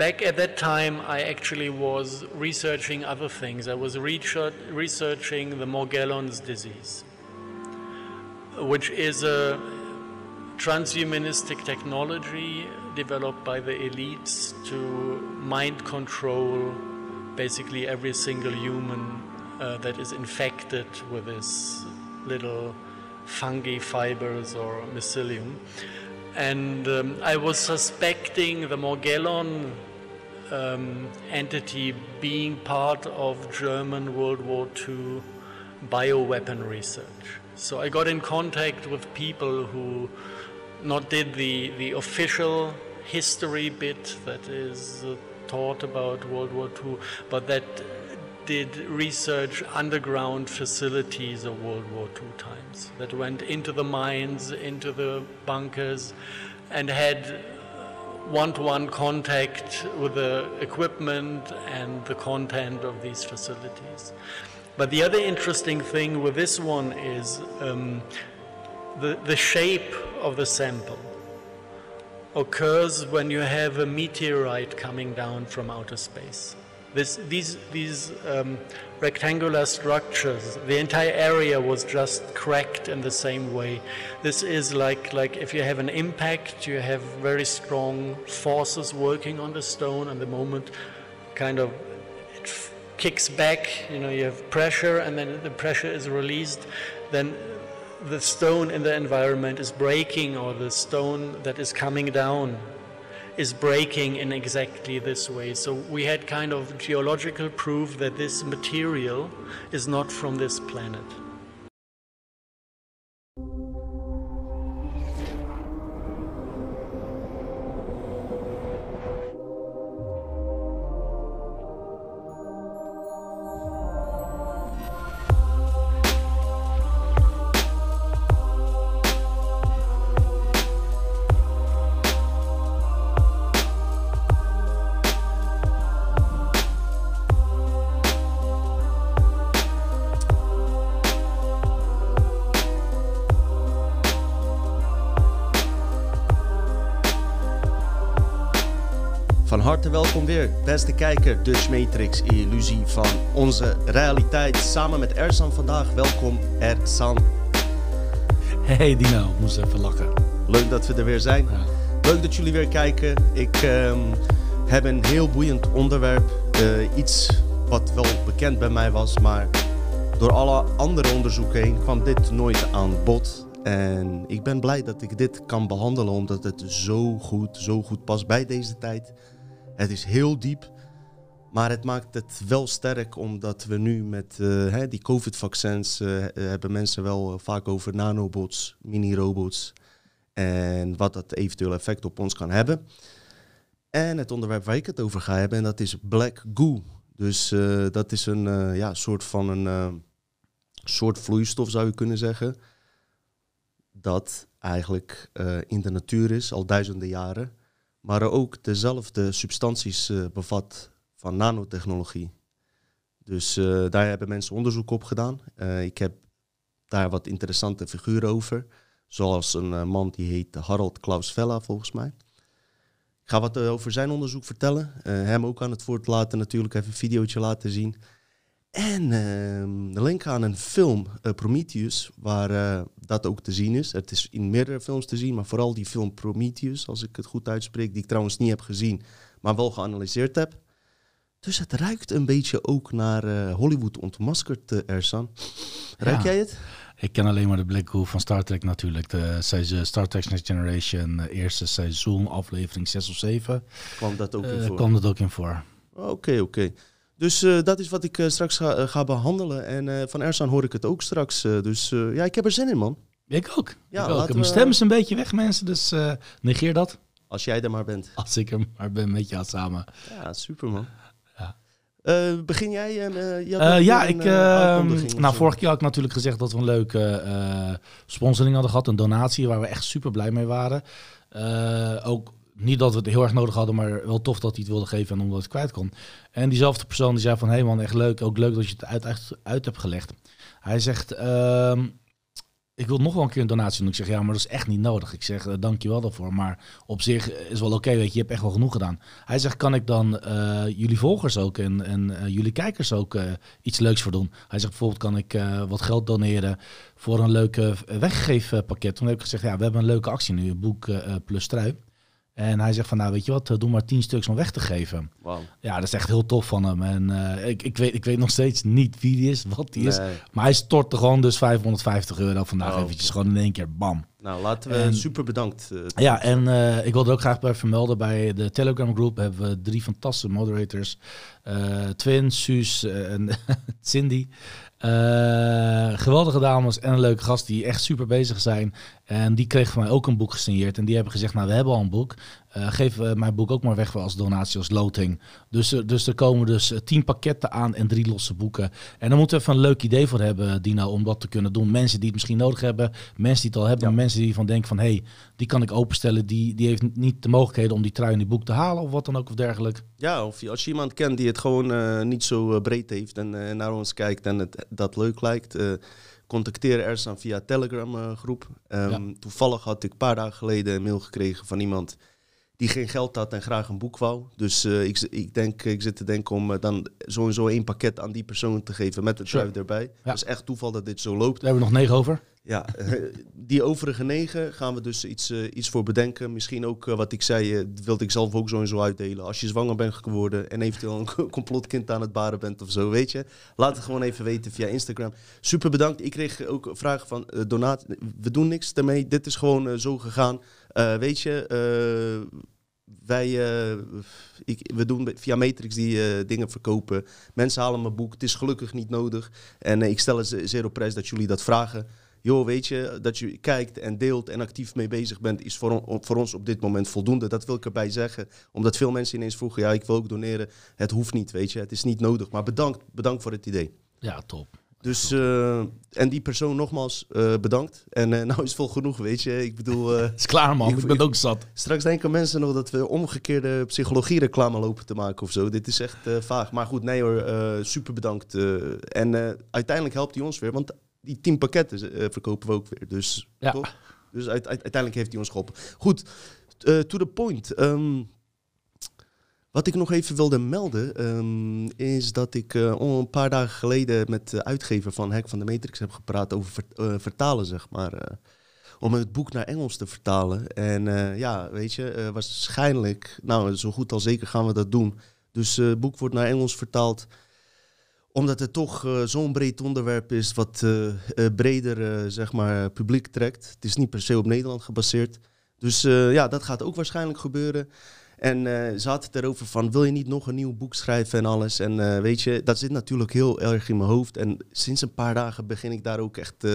back at that time, I actually was researching other things. I was researching the Morgellons disease, which is a transhumanistic technology developed by the elites to mind control basically every single human uh, that is infected with this little fungi fibers or mycelium. And um, I was suspecting the Morgellon um, entity being part of German World War II bioweapon research. So I got in contact with people who not did the, the official history bit that is uh, taught about World War II, but that did research underground facilities of World War II times, that went into the mines, into the bunkers, and had one to one contact with the equipment and the content of these facilities. But the other interesting thing with this one is um, the, the shape of the sample occurs when you have a meteorite coming down from outer space. This, these these um, rectangular structures, the entire area was just cracked in the same way. This is like, like if you have an impact, you have very strong forces working on the stone, and the moment kind of it kicks back, you know, you have pressure, and then the pressure is released, then the stone in the environment is breaking, or the stone that is coming down is breaking in exactly this way. So we had kind of geological proof that this material is not from this planet. Welkom weer, beste kijker, Dutch Matrix illusie van onze realiteit. Samen met Ersan vandaag, welkom Ersan. Hey Dino, moest even lachen. Leuk dat we er weer zijn. Ja. Leuk dat jullie weer kijken. Ik ehm, heb een heel boeiend onderwerp. Eh, iets wat wel bekend bij mij was, maar door alle andere onderzoeken heen kwam dit nooit aan bod. En ik ben blij dat ik dit kan behandelen, omdat het zo goed, zo goed past bij deze tijd. Het is heel diep, maar het maakt het wel sterk, omdat we nu met eh, hè, die COVID-vaccins eh, hebben mensen wel vaak over nanobots, mini-robots en wat dat eventueel effect op ons kan hebben. En het onderwerp waar ik het over ga hebben, en dat is black goo. Dus eh, dat is een ja, soort van een soort vloeistof, zou je kunnen zeggen. Dat eigenlijk in de natuur is, al duizenden jaren. Maar ook dezelfde substanties eh, bevat van nanotechnologie. Dus eh, daar hebben mensen onderzoek op gedaan. Eh, ik heb daar wat interessante figuren over. Zoals een man die heet Harold Klaus Vella, volgens mij. Ik ga wat over zijn onderzoek vertellen. Hem ook aan het woord laten, natuurlijk even een videootje laten zien. En ehm, de link aan een film, eh, Prometheus, waar eh, dat ook te zien is. Het is in meerdere films te zien, maar vooral die film Prometheus, als ik het goed uitspreek, die ik trouwens niet heb gezien, maar wel geanalyseerd heb. Dus het ruikt een beetje ook naar eh, Hollywood ontmaskerd, Ersan. Ruik Ja. jij het? Ik ken alleen maar de Black Hole van Star Trek natuurlijk. De Star Trek Next Generation, eerste seizoen, aflevering 6 of 7. Kwam dat ook in voor? kwam dat ook in voor. Oké, oké. Dus eh, dat is wat ik eh, straks ga, eh, ga behandelen. En van Ersan hoor ik het ook straks. dus ja, ik heb er zin in, man. Ik ook. Ja, ik ook. Mijn we- stem is een beetje weg, mensen. Dus negeer dat. Als jij er maar bent. Als ik er maar ben met jou samen. Ja, super, man. Begin jij? en Eh, nog ja, een, ik, eh, eh, of nou, vorige keer had ik natuurlijk gezegd dat we een leuke sponsoring hadden gehad. Een donatie waar we echt super blij mee waren. Ook niet dat we het heel erg nodig hadden, maar wel tof dat hij het wilde geven en omdat het kwijt kon. En diezelfde persoon die zei van, hé hey man, echt leuk. Ook leuk dat je het uit, uit, hebt gelegd. Hij zegt, ehm, ik wil nog wel een keer een donatie doen. Ik zeg, ja, maar dat is echt niet nodig. Ik zeg, uh, dank je wel daarvoor. Maar op zich is wel oké, weet je, je hebt echt wel genoeg gedaan. Hij zegt, kan ik dan uh, jullie volgers ook en, uh, jullie kijkers ook iets leuks voor doen? Hij zegt, bijvoorbeeld kan ik wat geld doneren voor een leuke weggeefpakket. Toen heb ik gezegd, ja, we hebben een leuke actie nu, boek plus trui. En hij zegt van, nou weet je wat, doe maar tien stuks om weg te geven. Wow. Ja, dat is echt heel tof van hem. En uh, ik, ik, weet, ik weet nog steeds niet wie die is, wat die nee. is. Maar hij stortte gewoon dus 550 euro vandaag oh, eventjes. Gewoon in één keer, bam. Nou, laten we en, super bedankt. Uh, ja, en uh, ik wilde ook graag bij vermelden, bij de Telegram groep hebben we drie fantastische moderators. Twin, Suus en Cindy. Uh, geweldige dames en een leuke gast die echt super bezig zijn. En die kreeg van mij ook een boek gesigneerd. En die hebben gezegd, nou we hebben al een boek. Uh, geef uh, mijn boek ook maar weg als donatie, als loting. Dus, dus er komen dus tien pakketten aan en drie losse boeken. En dan moeten we even een leuk idee voor hebben, Dina, om dat te kunnen doen. Mensen die het misschien nodig hebben, mensen die het al hebben. Ja. Mensen die van denken van, hé, hey, die kan ik openstellen. Die, die heeft niet de mogelijkheden om die trui in die boek te halen of wat dan ook of dergelijke. Ja, of als je iemand kent die het gewoon niet zo breed heeft en naar ons kijkt en het, dat leuk lijkt contacteer Ersan via Telegram uh, groep. Um, ja. Toevallig had ik een paar dagen geleden een mail gekregen van iemand die geen geld had en graag een boek wou. Dus uh, ik, ik, denk, ik zit te denken om uh, dan sowieso één pakket aan die persoon te geven met het sure. erbij. Ja. Het is echt toeval dat dit zo loopt. Daar hebben we nog negen over. Ja, die overige negen gaan we dus iets, uh, iets voor bedenken. Misschien ook wat ik zei, wilde ik zelf ook sowieso uitdelen. Als je zwanger bent geworden en eventueel een complotkind aan het baren bent of zo, weet je. Laat het gewoon even weten via Instagram. Super bedankt. Ik kreeg ook vragen van donaat. We doen niks daarmee. Dit is gewoon zo gegaan. Uh, weet je, uh, wij, uh, we doen via Matrix die dingen verkopen. Mensen halen mijn boek. Het is gelukkig niet nodig. En ik stel het zeer op prijs dat jullie dat vragen. Joh, weet je, dat je kijkt en deelt en actief mee bezig bent, is voor, on, voor ons op dit moment voldoende. Dat wil ik erbij zeggen. Omdat veel mensen ineens vroegen, ja, ik wil ook doneren. Het hoeft niet, weet je. Het is niet nodig. Maar bedankt, bedankt voor het idee. Ja, top. Dus, uh, en die persoon nogmaals uh, bedankt. En uh, nou is vol genoeg, weet je. Ik bedoel... Het is klaar, man. Ik, ik ben ook zat. Straks denken mensen nog dat we omgekeerde psychologie-reclame lopen te maken of zo. Dit is echt vaag. Maar goed, nee hoor, super bedankt. en uiteindelijk helpt hij ons weer, want die tien pakketten verkopen we ook weer. Dus, ja. toch? dus uit, uiteindelijk heeft hij ons geholpen. Goed, to the point. Um, wat ik nog even wilde melden, um, is dat ik uh, een paar dagen geleden met de uitgever van Hek van de Matrix heb gepraat over ver, vertalen, zeg maar. Om het boek naar Engels te vertalen. En ja, weet je, waarschijnlijk, nou zo goed als zeker gaan we dat doen. Dus het boek wordt naar Engels vertaald omdat het toch uh, zo'n breed onderwerp is wat uh, uh, breder zeg maar, publiek trekt. Het is niet per se op Nederland gebaseerd. Dus ja, dat gaat ook waarschijnlijk gebeuren. En ze had het erover van, wil je niet nog een nieuw boek schrijven en alles? En weet je, dat zit natuurlijk heel erg in mijn hoofd. En sinds een paar dagen begin ik daar ook echt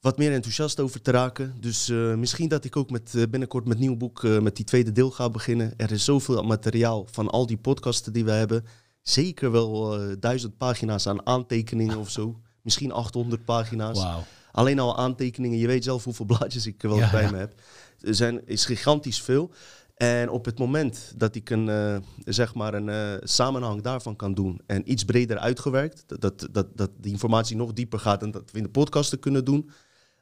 wat meer enthousiast over te raken. Dus misschien dat ik ook met, binnenkort met nieuw boek, met die tweede deel ga beginnen. Er is zoveel materiaal van al die podcasten die we hebben. Zeker wel duizend pagina's aan aantekeningen of zo. Misschien 800 pagina's. Wow. Alleen al aantekeningen. Je weet zelf hoeveel blaadjes ik er wel ja, bij ja. me heb. Er zijn, is gigantisch veel. En op het moment dat ik een, uh, zeg maar een uh, samenhang daarvan kan doen en iets breder uitgewerkt, dat, dat, dat, dat die informatie nog dieper gaat en dat we in de podcasten kunnen doen,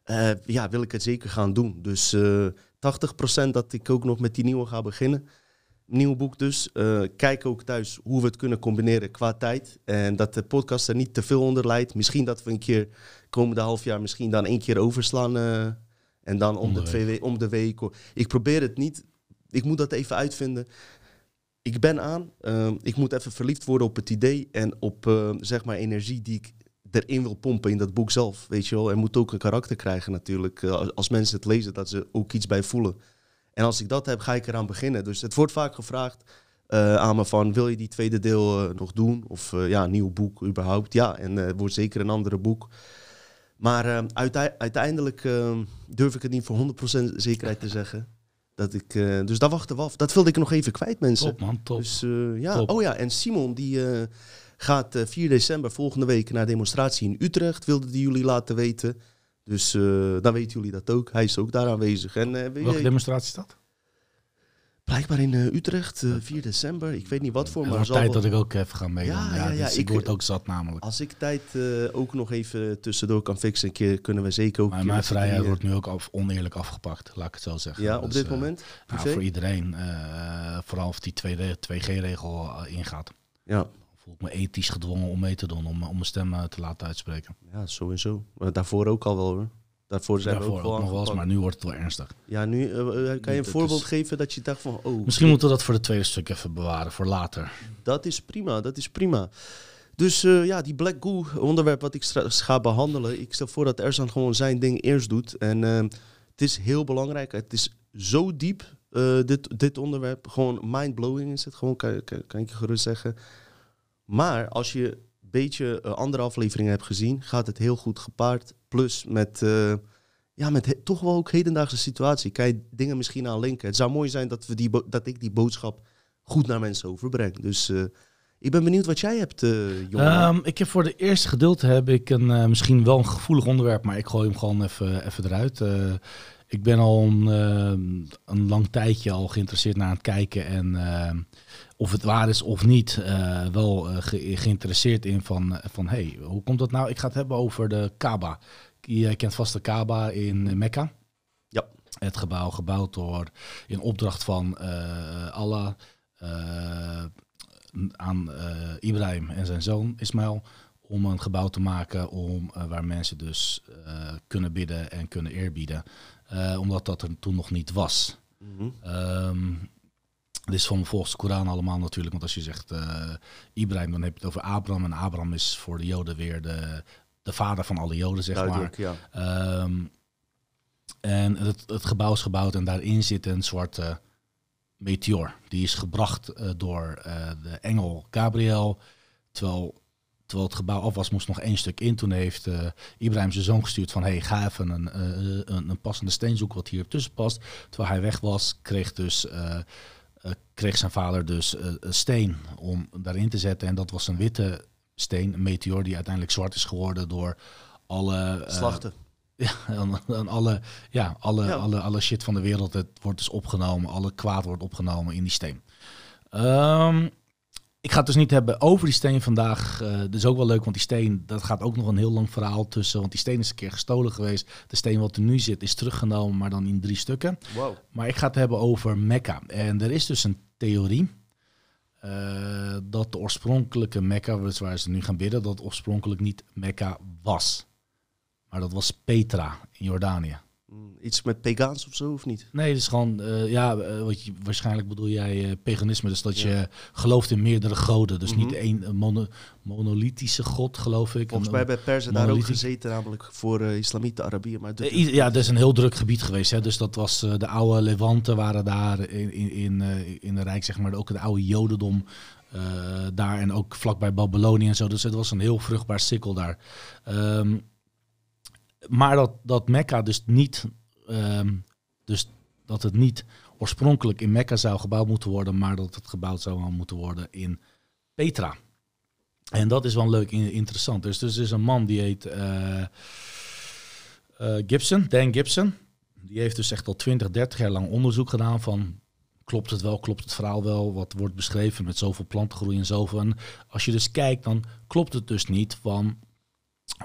uh, ja, wil ik het zeker gaan doen. Dus 80% dat ik ook nog met die nieuwe ga beginnen. Nieuw boek dus. kijk ook thuis hoe we het kunnen combineren qua tijd. En dat de podcast er niet te veel onder leidt. Misschien dat we een keer komende half jaar misschien dan één keer overslaan. en dan om, de, twee om de week. Ik probeer het niet ik moet dat even uitvinden. Ik ben aan. Uh, ik moet even verliefd worden op het idee en op uh, zeg maar energie die ik erin wil pompen in dat boek zelf. Weet je wel, er moet ook een karakter krijgen natuurlijk. Uh, als mensen het lezen, dat ze ook iets bij voelen. En als ik dat heb, ga ik eraan beginnen. Dus het wordt vaak gevraagd uh, aan me van, wil je die tweede deel uh, nog doen? Of uh, ja, een nieuw boek überhaupt. Ja, en het wordt zeker een andere boek. Maar uiteindelijk durf ik het niet voor 100% zekerheid te zeggen. Dat ik, dus daar wachten we af. Dat wilde ik nog even kwijt, mensen. Top, man, top. Dus, ja. Top. Oh ja, en Simon die gaat 4 december volgende week naar demonstratie in Utrecht. Wilde die jullie laten weten. Dus dan weten jullie dat ook. Hij is ook daar aanwezig. En, Welke demonstratie is dat? Blijkbaar in eh, Utrecht, eh, 4 december. Ik weet niet wat voor, Het maar zal tijd dat ik ook even ga meedoen. Ja, Ja, ja, ja, dus ik- word ook zat namelijk. als ik tijd eh, ook nog even tussendoor kan fixen, een keer, kunnen we zeker ook... Maar mijn vrijheid wordt nu ook af, oneerlijk afgepakt, laat ik het zo zeggen. Ja, op dit eh, moment? privé? voor iedereen. eh, vooral als die 2G-regel ingaat. Ja. Voel ik me ethisch gedwongen om mee te doen, om, om mijn stem eh, te laten uitspreken. ja, sowieso. Maar daarvoor ook al wel hoor. Daarvoor zijn Daarvoor we ook nog wel eens, maar nu wordt het wel ernstig. Ja, nu eh, eh, kan je een voorbeeld is- geven dat je dacht van... Oh, Misschien moeten we dat voor het tweede stuk even bewaren, voor later. Dat is prima, dat is prima. Dus ja, die Black Goo onderwerp wat ik straks ga behandelen. Ik stel voor dat Erzan gewoon zijn ding eerst doet. En eh, het is heel belangrijk. Het is zo diep, dit, dit onderwerp. Gewoon mind-blowing is het. Gewoon, kan, kan, kan ik je gerust zeggen. Maar als je een beetje eh, andere afleveringen hebt gezien, gaat het heel goed gepaard. Plus met, eh, ja, met toch wel ook hedendaagse situatie. Kan je dingen misschien aan linken. Het zou mooi zijn dat, we die dat ik die boodschap goed naar mensen overbreng. Dus eh, ik ben benieuwd wat jij hebt, jongen. Ehm, ik heb voor de eerste gedeelte heb ik een, misschien wel een gevoelig onderwerp, maar ik gooi hem gewoon even, even eruit. Ik ben al een, een lang tijdje al geïnteresseerd naar het kijken en of het waar is of niet, eh, wel eh, ge- geïnteresseerd in van, eh, van hey, hoe komt dat nou? Ik ga het hebben over de Kaaba. Je kent vast de Kaaba in Mekka. Ja. Het gebouw gebouwd door in opdracht van Allah aan Ibrahim en zijn zoon Ismaël om een gebouw te maken om, waar mensen dus kunnen bidden en kunnen eerbieden. Omdat dat er toen nog niet was. Mhm. Ehm is van volgens de Koran allemaal natuurlijk. Want als je zegt eh, Ibrahim, dan heb je het over Abraham. En Abraham is voor de Joden weer de, de vader van alle Joden, zeg maar. Ja. Ehm, en het, het gebouw is gebouwd en daarin zit een zwarte meteor. Die is gebracht eh, door eh, de engel Gabriel. Terwijl, terwijl het gebouw af was, moest nog één stuk in. Toen heeft Ibrahim zijn zoon gestuurd van... hey, ga even een, een, een passende steen zoeken wat hier tussen past. Terwijl hij weg was, kreeg, dus, kreeg zijn vader dus eh, een steen om daarin te zetten. En dat was een witte steen, een meteor... die uiteindelijk zwart is geworden door alle... eh, Slachten. ja, en, en alle, ja, alle, Ja. Alle, alle shit van de wereld, het wordt dus opgenomen. Alle kwaad wordt opgenomen in die steen. Ehm, ik ga het dus niet hebben over die steen vandaag. Eh dat is ook wel leuk, want die steen, dat gaat ook nog een heel lang verhaal tussen. Want die steen is een keer gestolen geweest. De steen wat er nu zit is teruggenomen, maar dan in drie stukken. Maar ik ga het hebben over Mekka. En er is dus een theorie eh, dat de oorspronkelijke Mekka, waar ze nu gaan bidden, dat oorspronkelijk niet Mekka was. Maar dat was Petra in Jordanië. Mm, Iets met Pegaans of zo, of niet? Nee, het is gewoon, eh, ja, eh, wat je, waarschijnlijk bedoel jij eh, paganisme, dus dat Ja. je gelooft in meerdere goden. Dus Mhm. niet één een mono, monolithische god, geloof ik. Volgens mij hebben Perzen daar ook gezeten, namelijk voor islamieten, Arabieren. Maar Ja, dat is een heel druk gebied geweest. Hè. Dus dat was de oude Levanten waren daar in, in, in, in de Rijk, zeg maar. Ook de oude Jodendom daar en ook vlakbij Babylonië en zo. Dus het was een heel vruchtbaar sikkel daar. Ehm, maar dat, dat Mekka dus niet, ehm, dus dat het niet oorspronkelijk in Mekka zou gebouwd moeten worden, maar dat het gebouwd zou moeten worden in Petra. En dat is wel leuk en interessant. Dus, dus er is een man die heet eh, eh, Gibson, Dan Gibson. Die heeft dus echt al 20, 30 jaar lang onderzoek gedaan van... Klopt het wel, klopt het verhaal wel, wat wordt beschreven met zoveel plantengroei en zoveel. Als je dus kijkt, dan klopt het dus niet van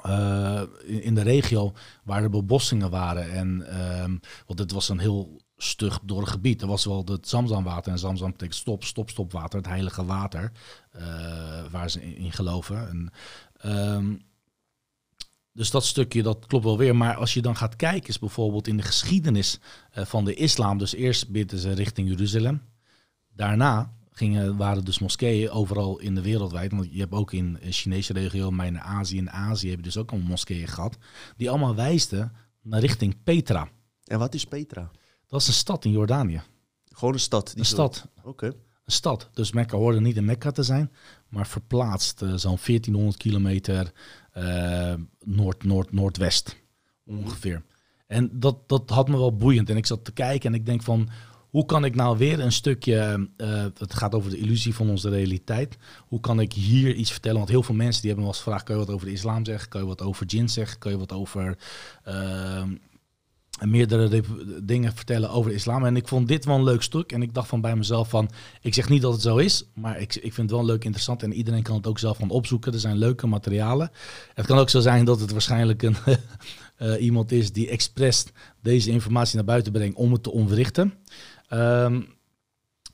eh, in, de regio waar de bebossingen waren. En, ehm, want het was een heel stug door het gebied. Er was wel het Zamzamwater. En Zamzam betekent stop, stop, stop water. Het heilige water. eh, waar ze in, geloven. En, ehm, dus dat stukje, dat klopt wel weer. Maar als je dan gaat kijken, is bijvoorbeeld in de geschiedenis eh, van de islam. Dus eerst bidden ze richting Jeruzalem. Daarna gingen, waren dus moskeeën overal in de wereldwijd. Want je hebt ook in de Chinese regio, maar in Azië en Azië heb je dus ook al moskeeën gehad. Die allemaal wijsten naar richting Petra. En wat is Petra? Dat is een stad in Jordanië. Gewoon een stad. die Een stad. Oké. Een stad. Dus Mekka hoorde niet in Mekka te zijn, maar verplaatst eh, zo'n 1400 kilometer eh, noord, noord, noordwest ongeveer. En dat, dat had me wel boeiend. En ik zat te kijken en ik denk van, hoe kan ik nou weer een stukje, eh, het gaat over de illusie van onze realiteit. Hoe kan ik hier iets vertellen? Want heel veel mensen die hebben wel eens gevraagd, kan je wat over de islam zeggen? Kan je wat over djinn zeggen? Kan je wat over... ehm, meerdere dingen vertellen over de islam. En ik vond dit wel een leuk stuk. En ik dacht van bij mezelf van, ik zeg niet dat het zo is, maar ik, ik vind het wel leuk interessant. En iedereen kan het ook zelf van opzoeken. Er zijn leuke materialen. Het kan ook zo zijn dat het waarschijnlijk een, eh, iemand is die expres deze informatie naar buiten brengt om het te onwrichten. Ehm,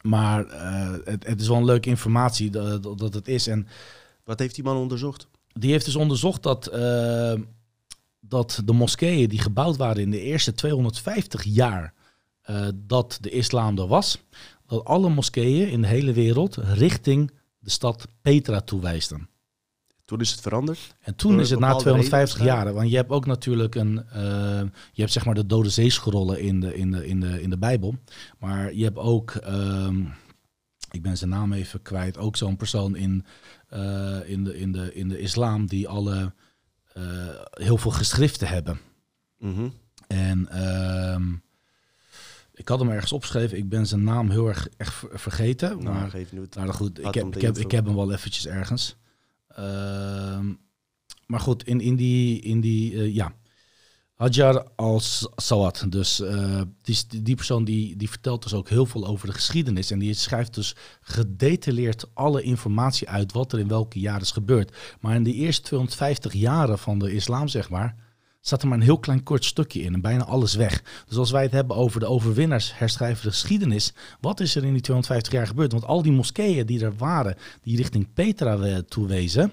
maar eh, het, het is wel een leuke informatie dat, dat dat het is. En Wat heeft die man onderzocht? die heeft dus onderzocht dat, eh, dat de moskeeën die gebouwd waren in de eerste 250 jaar eh, dat de islam er was, dat alle moskeeën in de hele wereld richting de stad Petra toewijsden. Toen is het veranderd. En toen is het na bepaalde 250 redenen jaar, want je hebt ook natuurlijk een, eh, je hebt zeg maar de Dode Zeeschrollen in de, in de, in de, in de Bijbel, maar je hebt ook, ehm, ik ben zijn naam even kwijt, ook zo'n persoon in, eh, in, de, in, de, in de islam die alle eh, heel veel geschriften hebben. Mhm. En ehm, ik had hem ergens opgeschreven, ik ben zijn naam heel erg echt ver- vergeten, Nou, maar nou goed, ik heb, ik, heb, ik heb hem wel eventjes ergens. Ehm, maar goed, in, in die, in die eh, ja. Hajar al-Sawad, dus eh, die, die persoon die, die vertelt dus ook heel veel over de geschiedenis. En die schrijft dus gedetailleerd alle informatie uit wat er in welke jaren is gebeurd. Maar in de eerste 250 jaren van de islam, zeg maar, staat er maar een heel klein kort stukje in en bijna alles weg. Dus als wij het hebben over de overwinnaars herschrijven de geschiedenis, wat is er in die 250 jaar gebeurd? Want al die moskeeën die er waren, die richting Petra toewezen,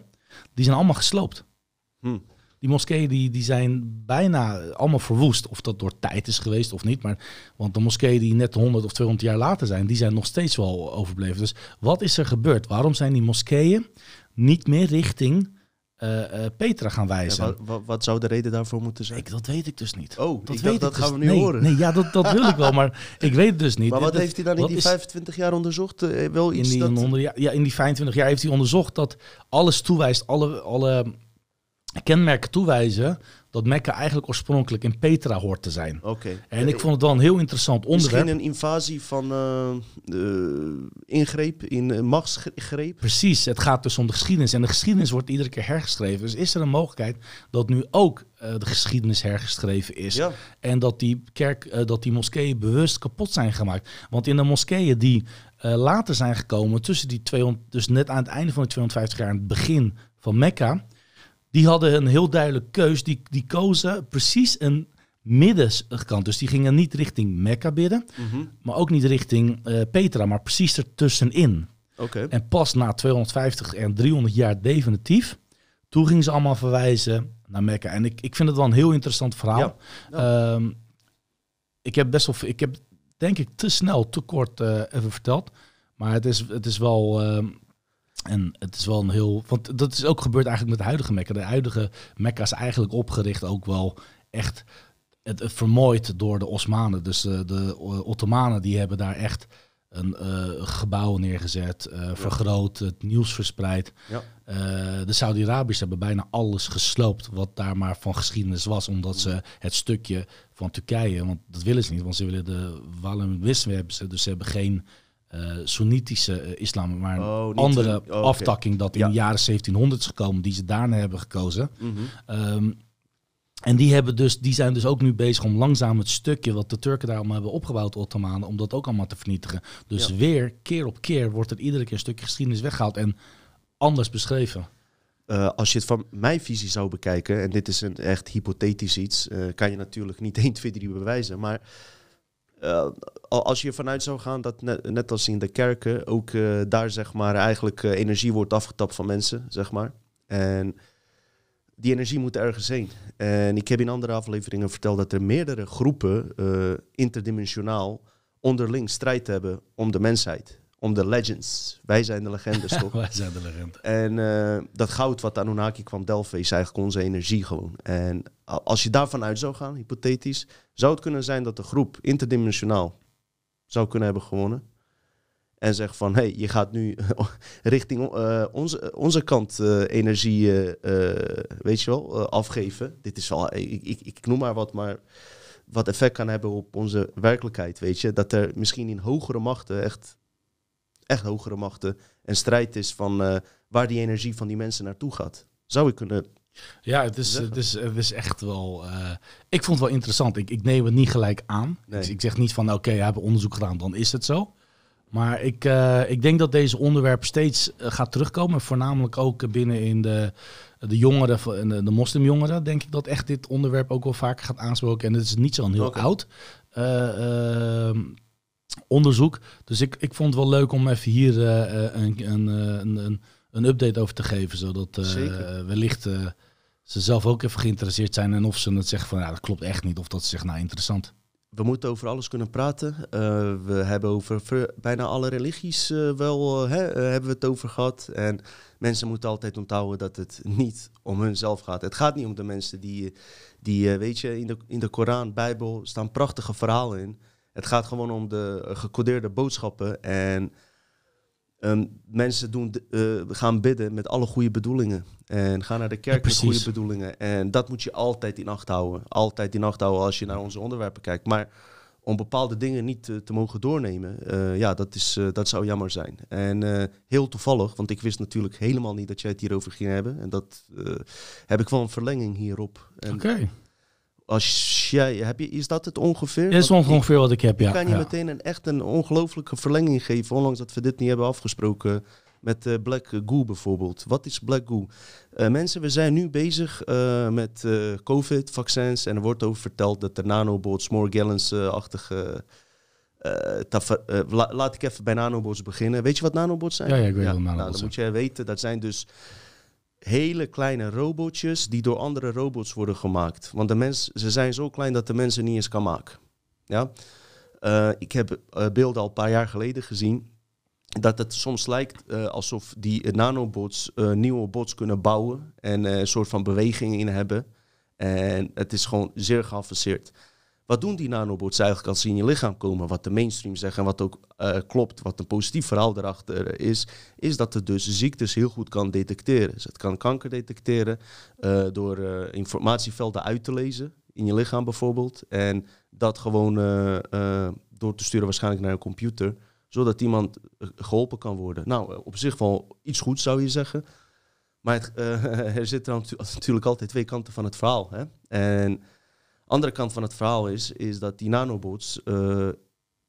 die zijn allemaal gesloopt. Hm. Die moskeeën die, die zijn bijna allemaal verwoest. Of dat door tijd is geweest of niet. Maar, want de moskeeën die net 100 of 200 jaar later zijn, die zijn nog steeds wel overbleven. Dus wat is er gebeurd? Waarom zijn die moskeeën niet meer richting eh, Petra gaan wijzen? wat, wat, wat zou de reden daarvoor moeten zijn? Ik, dat weet ik dus niet. Oh, dat weet dus- gaan we nu nee, horen. Nee, ja, dat, dat wil ik wel, maar ik weet het dus niet. maar wat Dat- heeft hij dan in die is- 25 jaar onderzocht? Eh, wel in iets die, dat... onder, ja, ja, in die 25 jaar heeft hij onderzocht dat alles toewijst, alle, alle kenmerken toewijzen, dat Mekka eigenlijk oorspronkelijk in Petra hoort te zijn. Oké. En ik vond het wel een heel interessant onderwerp. Misschien een invasie van eh, eh, ingreep, in uh, machtsgreep. Precies, het gaat dus om de geschiedenis. En de geschiedenis wordt iedere keer hergeschreven. Dus is er een mogelijkheid dat nu ook eh, de geschiedenis hergeschreven is. Ja. En dat die kerk, eh, dat die moskeeën bewust kapot zijn gemaakt. Want in de moskeeën die eh, later zijn gekomen, tussen die 200, dus net aan het einde van de 250 jaar, aan het begin van Mekka, die hadden een heel duidelijk keus. Die, die kozen precies een middenkant. Dus die gingen niet richting Mekka bidden, Mhm. maar ook niet richting eh, Petra, maar precies ertussenin. Oké. En pas na 250 en 300 jaar definitief, toen gingen ze allemaal verwijzen naar Mekka. En ik, ik vind het wel een heel interessant verhaal. Ja. Ehm, ik heb best wel, ik heb denk ik te snel, te kort eh, even verteld. Maar het is, het is wel, ehm, en het is wel een heel, want dat is ook gebeurd eigenlijk met de huidige Mekka. De huidige Mekka is eigenlijk opgericht ook wel echt het, het vermoord door de Osmanen. Dus eh, de Ottomanen die hebben daar echt een eh, gebouw neergezet, eh, vergroot, het nieuws verspreid. Ja. Eh, de Saudi-Arabiërs hebben bijna alles gesloopt wat daar maar van geschiedenis was, omdat ze het stukje van Turkije, want dat willen ze niet, want ze willen de Wahhabisme hebben ze, dus ze hebben geen eh Soenitische eh, islam, maar een Oh, andere een- oh, aftakking dat in Ja. de jaren 1700 is gekomen, die ze daarna hebben gekozen. Mhm. Ehm, en die, hebben dus, die zijn dus ook nu bezig om langzaam het stukje wat de Turken daar allemaal hebben opgebouwd, Ottomanen, om dat ook allemaal te vernietigen. Dus Ja. weer, keer op keer, wordt er iedere keer een stukje geschiedenis weggehaald en anders beschreven. Eh, als je het van mijn visie zou bekijken, en dit is een echt hypothetisch iets, eh, kan je natuurlijk niet 1, 2, 3 bewijzen. Maar eh, al- als je ervan uit zou gaan dat net, als in de kerken ook eh, daar zeg maar eigenlijk eh, energie wordt afgetapt van mensen, zeg maar. En die energie moet ergens heen. En ik heb in andere afleveringen verteld dat er meerdere groepen interdimensionaal onderling strijd hebben om de mensheid. Om de legends. Wij zijn de legendes, toch? Wij zijn de legende. En eh, dat goud wat Anunnaki kwam delven is eigenlijk onze energie gewoon. En als je daarvan uit zou gaan, hypothetisch, zou het kunnen zijn dat de groep interdimensionaal zou kunnen hebben gewonnen. En zegt van, hé, hey, je gaat nu richting eh, onze, onze kant eh, energie, weet je wel, afgeven. Dit is al, ik, ik, ik noem maar wat, maar wat effect kan hebben op onze werkelijkheid, weet je. Dat er misschien in hogere machten, echt, echt hogere machten, een strijd is van eh, waar die energie van die mensen naartoe gaat. Zou ik kunnen Ja, het is, het is, het is echt wel. eh, ik vond het wel interessant. Ik, ik neem het niet gelijk aan. Nee. Ik, ik zeg niet van oké, we hebben onderzoek gedaan, dan is het zo. Maar ik, eh, ik denk dat deze onderwerp steeds gaat terugkomen. Voornamelijk ook binnen in de, de jongeren, van- de, de moslimjongeren, denk ik dat echt dit onderwerp ook wel vaker gaat aanspreken. En het is niet zo'n heel oud eh, ehm, onderzoek. Dus ik, ik vond het wel leuk om even hier eh, eh, een, een, eh, een, een, een update over te geven. Zodat wellicht ze zelf ook even geïnteresseerd zijn. En of ze het zeggen van ja, dat klopt echt niet. Of dat ze zeggen nou interessant. We moeten over alles kunnen praten. We hebben over ver- bijna alle religies wel hè, hebben we het over gehad. En mensen moeten altijd onthouden dat het niet om hunzelf gaat. Het gaat niet om de mensen die, die weet je, in de, in de Koran, Bijbel staan prachtige verhalen in. Het gaat gewoon om de eh, gecodeerde boodschappen. En ehm, mensen doen, eh, gaan bidden met alle goede bedoelingen. En gaan naar de kerk met goede bedoelingen. En dat moet je altijd in acht houden. Altijd in acht houden als je naar onze onderwerpen kijkt. Maar om bepaalde dingen niet te, te mogen doornemen, eh, ja, dat, is, dat zou jammer zijn. En heel toevallig, want ik wist natuurlijk helemaal niet dat jij het hierover ging hebben. En dat heb ik wel een verlenging hierop. Oké. Als jij, heb je, is dat het ongeveer? Is ik- ongeveer wat ik heb, ja. ik kan je ja. meteen een, echt een ongelooflijke verlenging geven, ondanks dat we dit niet hebben afgesproken met eh, Black Goo bijvoorbeeld. Wat is Black Goo? Eh, mensen, we zijn nu bezig eh, met COVID-vaccins en er wordt over verteld dat er nanobots, eh, la- laat ik even bij nanobots beginnen. Weet je wat nanobots zijn? Ja, ja, ik weet nou, nanobots Dan zijn. moet je weten, dat zijn dus hele kleine robotjes die door andere robots worden gemaakt. Want de mens, ze zijn zo klein dat de mensen niet eens kan maken. Ja? Eh, ik heb eh, beelden al een paar jaar geleden gezien. Dat het soms lijkt eh, alsof die nanobots nieuwe bots kunnen bouwen. En een soort van beweging in hebben. En het is gewoon zeer geavanceerd. Wat doen die nanobots eigenlijk als ze in je lichaam komen? Wat de mainstream zegt en wat ook eh, klopt, wat een positief verhaal erachter is, is dat het dus ziektes heel goed kan detecteren. Dus het kan kanker detecteren eh, door eh, informatievelden uit te lezen in je lichaam bijvoorbeeld. En dat gewoon door te sturen waarschijnlijk naar een computer, zodat iemand eh, geholpen kan worden. Nou, op zich wel iets goeds zou je zeggen. Maar het, er zitten natuurlijk altijd twee kanten van het verhaal. Hè? En andere kant van het verhaal is, is dat die nanobots eh,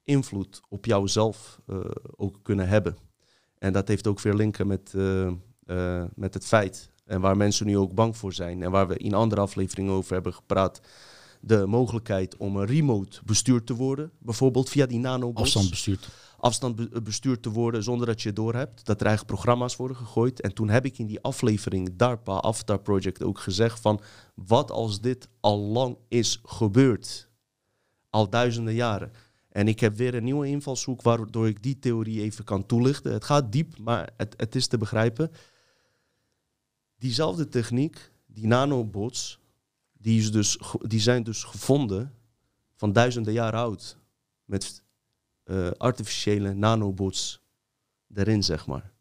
invloed op jouzelf eh, ook kunnen hebben. En dat heeft ook weer linken met, eh, met het feit. En waar mensen nu ook bang voor zijn. En waar we in andere afleveringen over hebben gepraat. De mogelijkheid om remote bestuurd te worden. Bijvoorbeeld via die nanobots Afstand bestuurd. Afstand be- bestuurd te worden zonder dat je het doorhebt. Dat er eigenlijk programma's worden gegooid. En toen heb ik in die aflevering DARPA Avatar Project ook gezegd van... wat als dit al lang is gebeurd? Al duizenden jaren. En ik heb weer een nieuwe invalshoek waardoor ik die theorie even kan toelichten. Het gaat diep, maar het, het is te begrijpen. Diezelfde techniek, die nanobots, die, is dus, die zijn dus gevonden van duizenden jaren oud. Met eh, artificiële nanobots erin, zeg maar.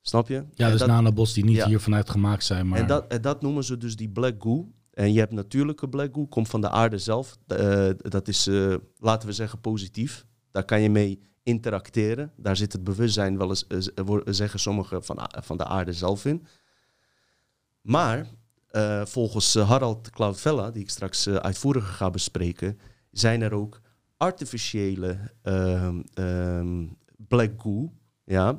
Snap je? Ja, En dus dat, nanobots die niet Ja. hier vanuit gemaakt zijn. Maar en, dat, en dat noemen ze dus die black goo. En je hebt natuurlijke black goo, komt van de aarde zelf. Eh, dat is, eh, laten we zeggen, positief. Daar kan je mee interacteren. Daar zit het bewustzijn wel eens, zeggen sommigen, van, van de aarde zelf in. Maar volgens Harald Cloudvella, die ik straks uitvoeriger ga bespreken, zijn er ook artificiële ehm, ehm, black goo, ja,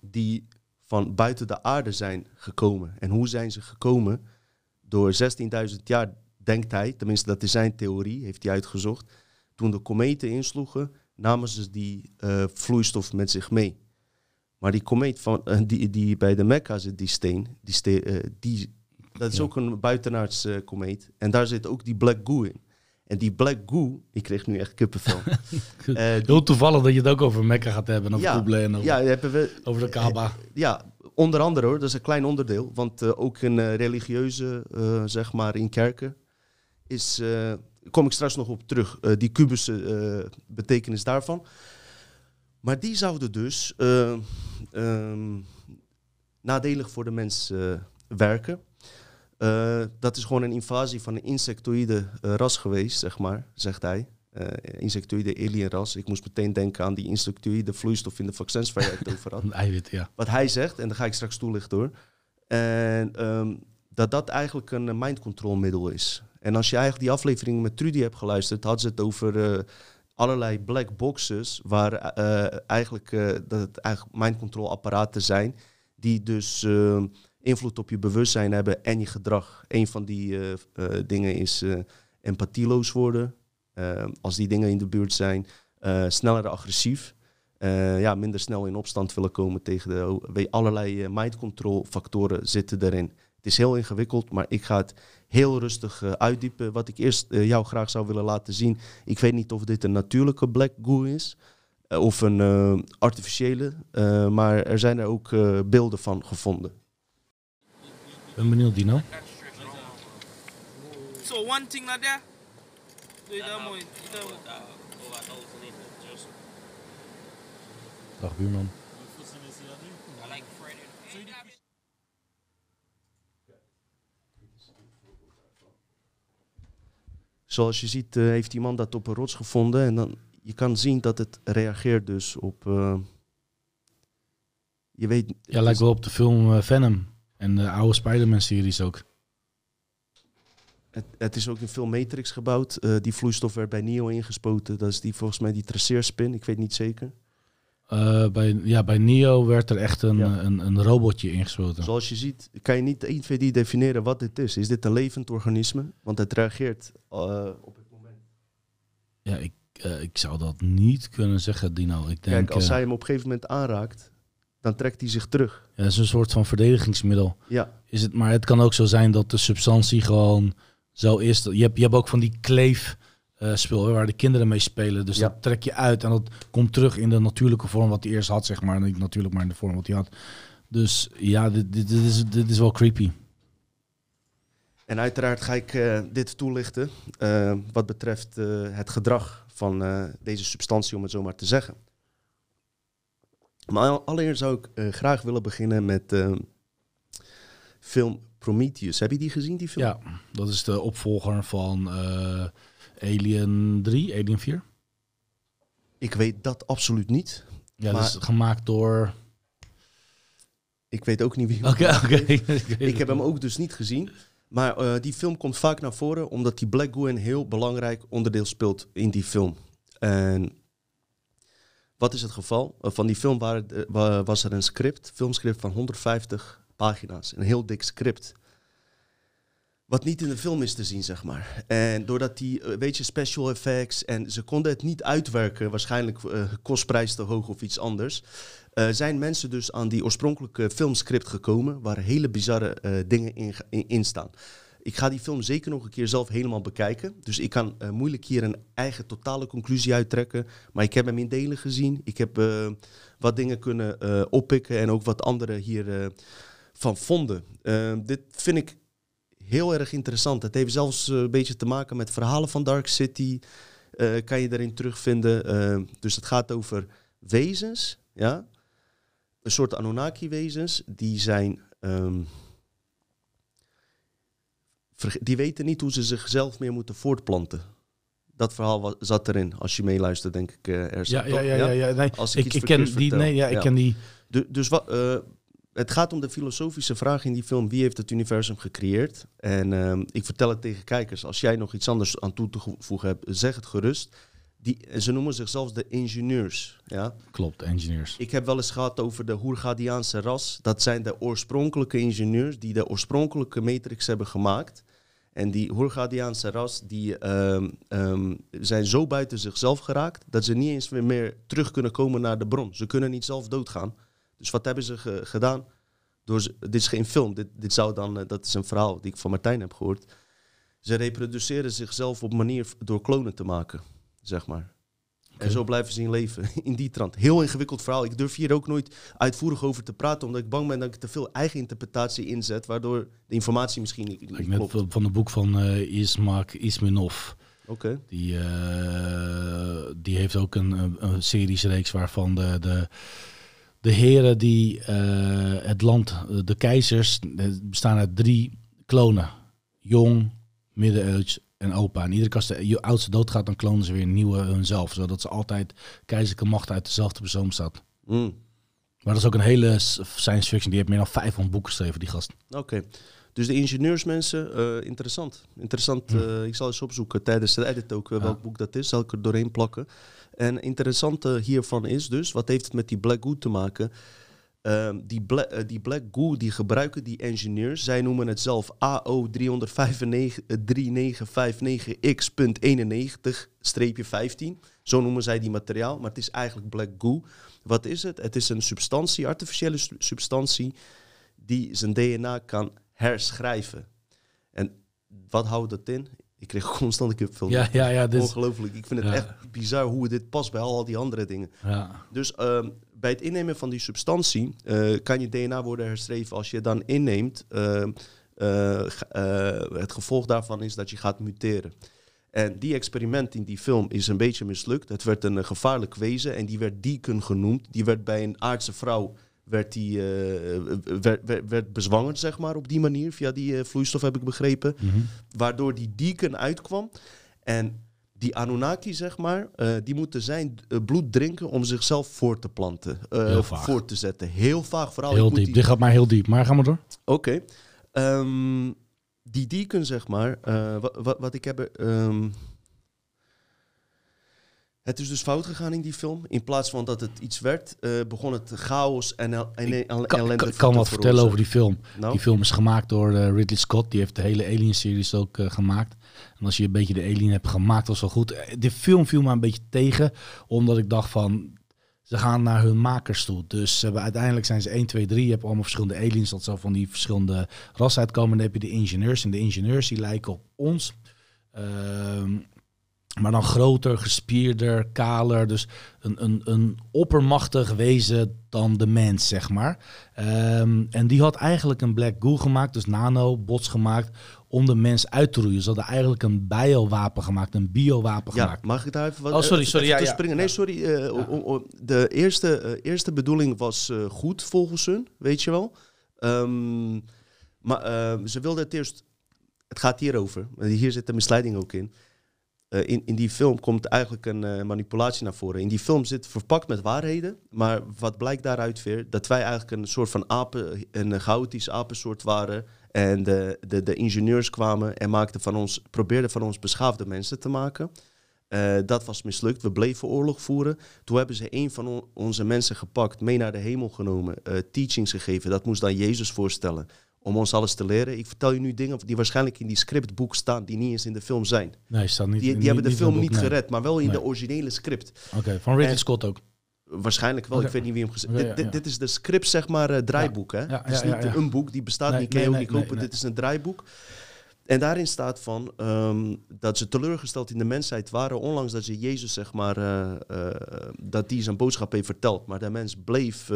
die van buiten de aarde zijn gekomen. En hoe zijn ze gekomen? Door 16.000 jaar, denkt hij, tenminste dat is zijn theorie, heeft hij uitgezocht. Toen de kometen insloegen, namen ze die eh, vloeistof met zich mee. Maar die komeet van, eh, die, die bij de Mekka zit, die steen, die eh, die, dat is Ja. ook een buitenaards eh, komeet. En daar zit ook die black goo in. En die black goo, ik kreeg nu echt kippenvel. Eh, die- heel toevallig dat je het ook over Mekka gaat hebben. En over Ja, en over, ja, hebben we, over de Kaaba. ja, onder andere hoor, dat is een klein onderdeel. Want eh, ook in eh, religieuze, eh, zeg maar, in kerken, is, eh, kom ik straks nog op terug, eh, die kubusche eh, betekenis daarvan. Maar die zouden dus eh, ehm, nadelig voor de mens eh, werken. Eh, dat is gewoon een invasie van een insectoïde eh, ras geweest, zeg maar, zegt hij. Eh insectoïde alienras. Ik moest meteen denken aan die insectoïde vloeistof in de vaccins waar je het over had eiwit, ja. wat hij zegt, en dan ga ik straks toelichten hoor. En ehm, dat dat eigenlijk een mind control middel is. En als je eigenlijk die aflevering met Trudy hebt geluisterd, had ze het over allerlei black boxes, waar eigenlijk, dat het eigenlijk mind control apparaten zijn, die dus eh, invloed op je bewustzijn hebben en je gedrag. Een van die eh, eh, dingen is eh, empathieloos worden. Eh, als die dingen in de buurt zijn, sneller agressief. Ja, minder snel in opstand willen komen tegen de allerlei mind control factoren zitten erin. Het is heel ingewikkeld, maar ik ga het heel rustig uitdiepen. Wat ik eerst jou graag zou willen laten zien. Ik weet niet of dit een natuurlijke black goo is of een artificiële, maar er zijn er ook beelden van gevonden. Ik ben benieuwd, Dino. So one thing like that. Doe je dat mooi. Dat mooi. Dag buurman. I like Freddy. Zoals je ziet eh, heeft die man dat op een rots gevonden en dan je kan zien dat het reageert dus op. eh, je weet. Ja, lijkt wel op de film eh, Venom. En de oude Spider-Man-series ook. Het, het is ook in veel Matrix gebouwd. Eh, die vloeistof werd bij Neo ingespoten. Dat is die volgens mij die traceerspin. Ik weet niet zeker. Eh, bij, ja, bij Neo werd er echt een, Ja. een, een robotje ingesloten. Zoals je ziet, kan je niet 1, 2, 3 definiëren wat dit is. Is dit een levend organisme? Want het reageert eh, op het moment. Ja, ik, eh, ik zou dat niet kunnen zeggen, Dino. Ik denk, Kijk, als eh, hij hem op een gegeven moment aanraakt, dan trekt hij zich terug. ja, het is een soort van verdedigingsmiddel. Ja, Is het, maar het kan ook zo zijn dat de substantie gewoon zo is. Je hebt, je hebt ook van die kleef hè, waar de kinderen mee spelen. Dus Ja. dat trek je uit en dat komt terug in de natuurlijke vorm wat hij eerst had, zeg maar. Niet natuurlijk, maar in de vorm wat hij had. Dus ja, dit, dit, dit is, dit is wel creepy. en uiteraard ga ik eh, dit toelichten eh, wat betreft het gedrag van deze substantie, om het zo maar te zeggen. Maar allereerst zou ik eh, graag willen beginnen met eh, film Prometheus. Heb je die gezien, die film? Ja, dat is de opvolger van eh, Alien 3, Alien 4. Ik weet dat absoluut niet. Ja, Maar- dat is gemaakt door... Ik weet ook niet wie. Oké, oké. Ik heb hem ook dus niet gezien. Maar die film komt vaak naar voren omdat die Black Goo een heel belangrijk onderdeel speelt in die film. En wat is het geval? Eh, van die film waren, eh, wa- was er een script, filmscript van 150 pagina's. Een heel dik script. Wat niet in de film is te zien, zeg maar. En doordat die, eh, weet je, special effects en ze konden het niet uitwerken, waarschijnlijk kostprijs te hoog of iets anders. zijn mensen dus aan die oorspronkelijke filmscript gekomen, waar hele bizarre dingen in, in, in staan. Ik ga die film zeker nog een keer zelf helemaal bekijken. Dus ik kan eh, moeilijk hier een eigen totale conclusie uittrekken. Maar ik heb hem in delen gezien. Ik heb eh, wat dingen kunnen eh, oppikken en ook wat anderen hier eh, van vonden. Dit vind ik heel erg interessant. Het heeft zelfs een beetje te maken met verhalen van Dark City. kan je erin terugvinden. Dus het gaat over wezens, ja. Een soort Anunnaki-wezens. Die zijn... ehm, die weten niet hoe ze zichzelf meer moeten voortplanten. Dat verhaal zat erin. Als je meeluistert, denk ik. eh er Ja, ja, ja, ja, ja. Nee, Als ik ik, ken die, nee, ja, ik Ja. ken die. Du- dus wat, eh, het gaat om de filosofische vraag in die film: wie heeft het universum gecreëerd? En ehm, ik vertel het tegen kijkers: als jij nog iets anders aan toe te voegen hebt, zeg het gerust. Die, ze noemen zichzelf de ingenieurs. Ja? Klopt, engineers. Ik heb wel eens gehad over de Hoergadiaanse ras. Dat zijn de oorspronkelijke ingenieurs die de oorspronkelijke matrix hebben gemaakt. En die Hoergadiaanse ras die, ehm, ehm, zijn zo buiten zichzelf geraakt dat ze niet eens meer, meer terug kunnen komen naar de bron. Ze kunnen niet zelf doodgaan. Dus wat hebben ze ge- gedaan? Door ze- dit is geen film, dit, dit zou dan, eh, dat is een verhaal die ik van Martijn heb gehoord. Ze reproduceren zichzelf op manier door klonen te maken, zeg maar. En zo blijven ze in leven, in die trant. Heel ingewikkeld verhaal. Ik durf hier ook nooit uitvoerig over te praten, omdat ik bang ben dat ik te veel eigen interpretatie inzet, waardoor de informatie misschien niet, niet klopt. van- van het boek van eh Ismaak Isminov. Oké. Die, eh, die heeft ook een, een, een seriesreeks waarvan de, de, de heren die eh, het land, de keizers, bestaan uit drie klonen. Jong, middeleeuws en opa. En iedere keer als de je oudste doodgaat, dan klonen ze weer een nieuwe hunzelf. Zodat ze altijd keizerlijke macht uit dezelfde persoon bestaat. Mm. Maar dat is ook een hele science fiction. Die heeft meer dan 500 boeken geschreven, die gast. Oké. Dus de ingenieursmensen, eh, interessant. Interessant. eh, ik zal eens opzoeken tijdens de edit ook eh, welk boek dat is. Zal ik er doorheen plakken. En interessante hiervan is dus, wat heeft het met die black goo te maken? Ehm, die, bla eh, die black goo die gebruiken die engineers. Zij noemen het zelf AO359X.91-15. Zo noemen zij die materiaal, maar het is eigenlijk black goo. Wat is het? Het is een substantie, artificiële su- substantie, die zijn DNA kan herschrijven. En wat houdt dat in? Ik kreeg constant een kipvel. Ja, ja, ja. Dit, Ongelooflijk. Ik vind het Ja. echt bizar hoe dit past bij al die andere dingen. ja. Dus ehm, bij het innemen van die substantie eh, kan je DNA worden herschreven. Als je dan inneemt, eh, het gevolg daarvan is dat je gaat muteren. En die experiment in die film is een beetje mislukt. Het werd een gevaarlijk wezen en die werd Deacon genoemd. Die werd bij een aardse vrouw werd die, werd, werd, werd bezwangerd, zeg maar, op die manier. Via die vloeistof heb ik begrepen. Mhm. Waardoor die Deacon uitkwam. En die Anunnaki, zeg maar, eh, die moeten zijn eh, bloed drinken om zichzelf voor te planten. eh, Heel vaag. voor te zetten. Heel vaag vooral. Heel diep. die- Dit gaat maar heel diep. Maar ga maar door. Oké. Ehm, die Deacon, zeg maar, eh, wat, wat, wat ik heb... ehm, het is dus fout gegaan in die film. In plaats van dat het iets werd, eh, begon het chaos en, el- en, en Ik kan, ellende kan, kan te wat vertellen over die film. Nou? Die film is gemaakt door eh, Ridley Scott. Die heeft de hele Alien-series ook eh, gemaakt. En als je een beetje de Alien hebt gemaakt, was wel goed. De film viel me een beetje tegen, omdat ik dacht van... Ze gaan naar hun makers toe. Dus hebben, uiteindelijk zijn ze 1, 2, 3. Je hebt allemaal verschillende aliens. Dat zal van die verschillende rassen uitkomen. En dan heb je de ingenieurs. En de ingenieurs die lijken op ons. Ehm, maar dan groter, gespierder, kaler. Dus een, een, een oppermachtig wezen dan de mens, zeg maar. Ehm, en die had eigenlijk een black goo gemaakt, dus nanobots gemaakt, om de mens uit te roeien. Ze hadden eigenlijk een biowapen gemaakt, een biowapen Ja, gemaakt. mag ik daar even wat Oh, sorry, eh, sorry, even ja, springen? Nee, sorry. eh, o- o- o- de eerste, eh, eerste bedoeling was eh, goed volgens hun, weet je wel. Ehm, maar eh, ze wilden het eerst... Het gaat hierover. Hier zit de misleiding ook in. Eh, in, in die film komt eigenlijk een eh, manipulatie naar voren. In die film zit verpakt met waarheden. Maar wat blijkt daaruit weer? Dat wij eigenlijk een soort van apen, een chaotisch apensoort waren. En de, de, de ingenieurs kwamen en maakten van ons, probeerden van ons beschaafde mensen te maken. Eh, dat was mislukt. We bleven oorlog voeren. Toen hebben ze een van on- onze mensen gepakt, mee naar de hemel genomen, teachings gegeven. Dat moest dan Jezus voorstellen. Om ons alles te leren. Ik vertel je nu dingen die waarschijnlijk in die scriptboek staan, die niet eens in de film zijn. Nee, staat niet. Die, die niet- hebben de niet film niet nee. gered, maar wel in Nee. de originele script. Oké, van Ridley En- Scott ook. Waarschijnlijk wel, ik weet niet wie hem gezet Oké, dit, is de script, zeg maar, eh, draaiboek. Hè? het is niet een boek, die bestaat Nee, niet, kan je ook niet kopen. Dit is een draaiboek. En daarin staat van ehm, dat ze teleurgesteld in de mensheid waren, ondanks dat ze Jezus, zeg maar, eh, eh, dat die zijn boodschap heeft verteld. Maar de mens bleef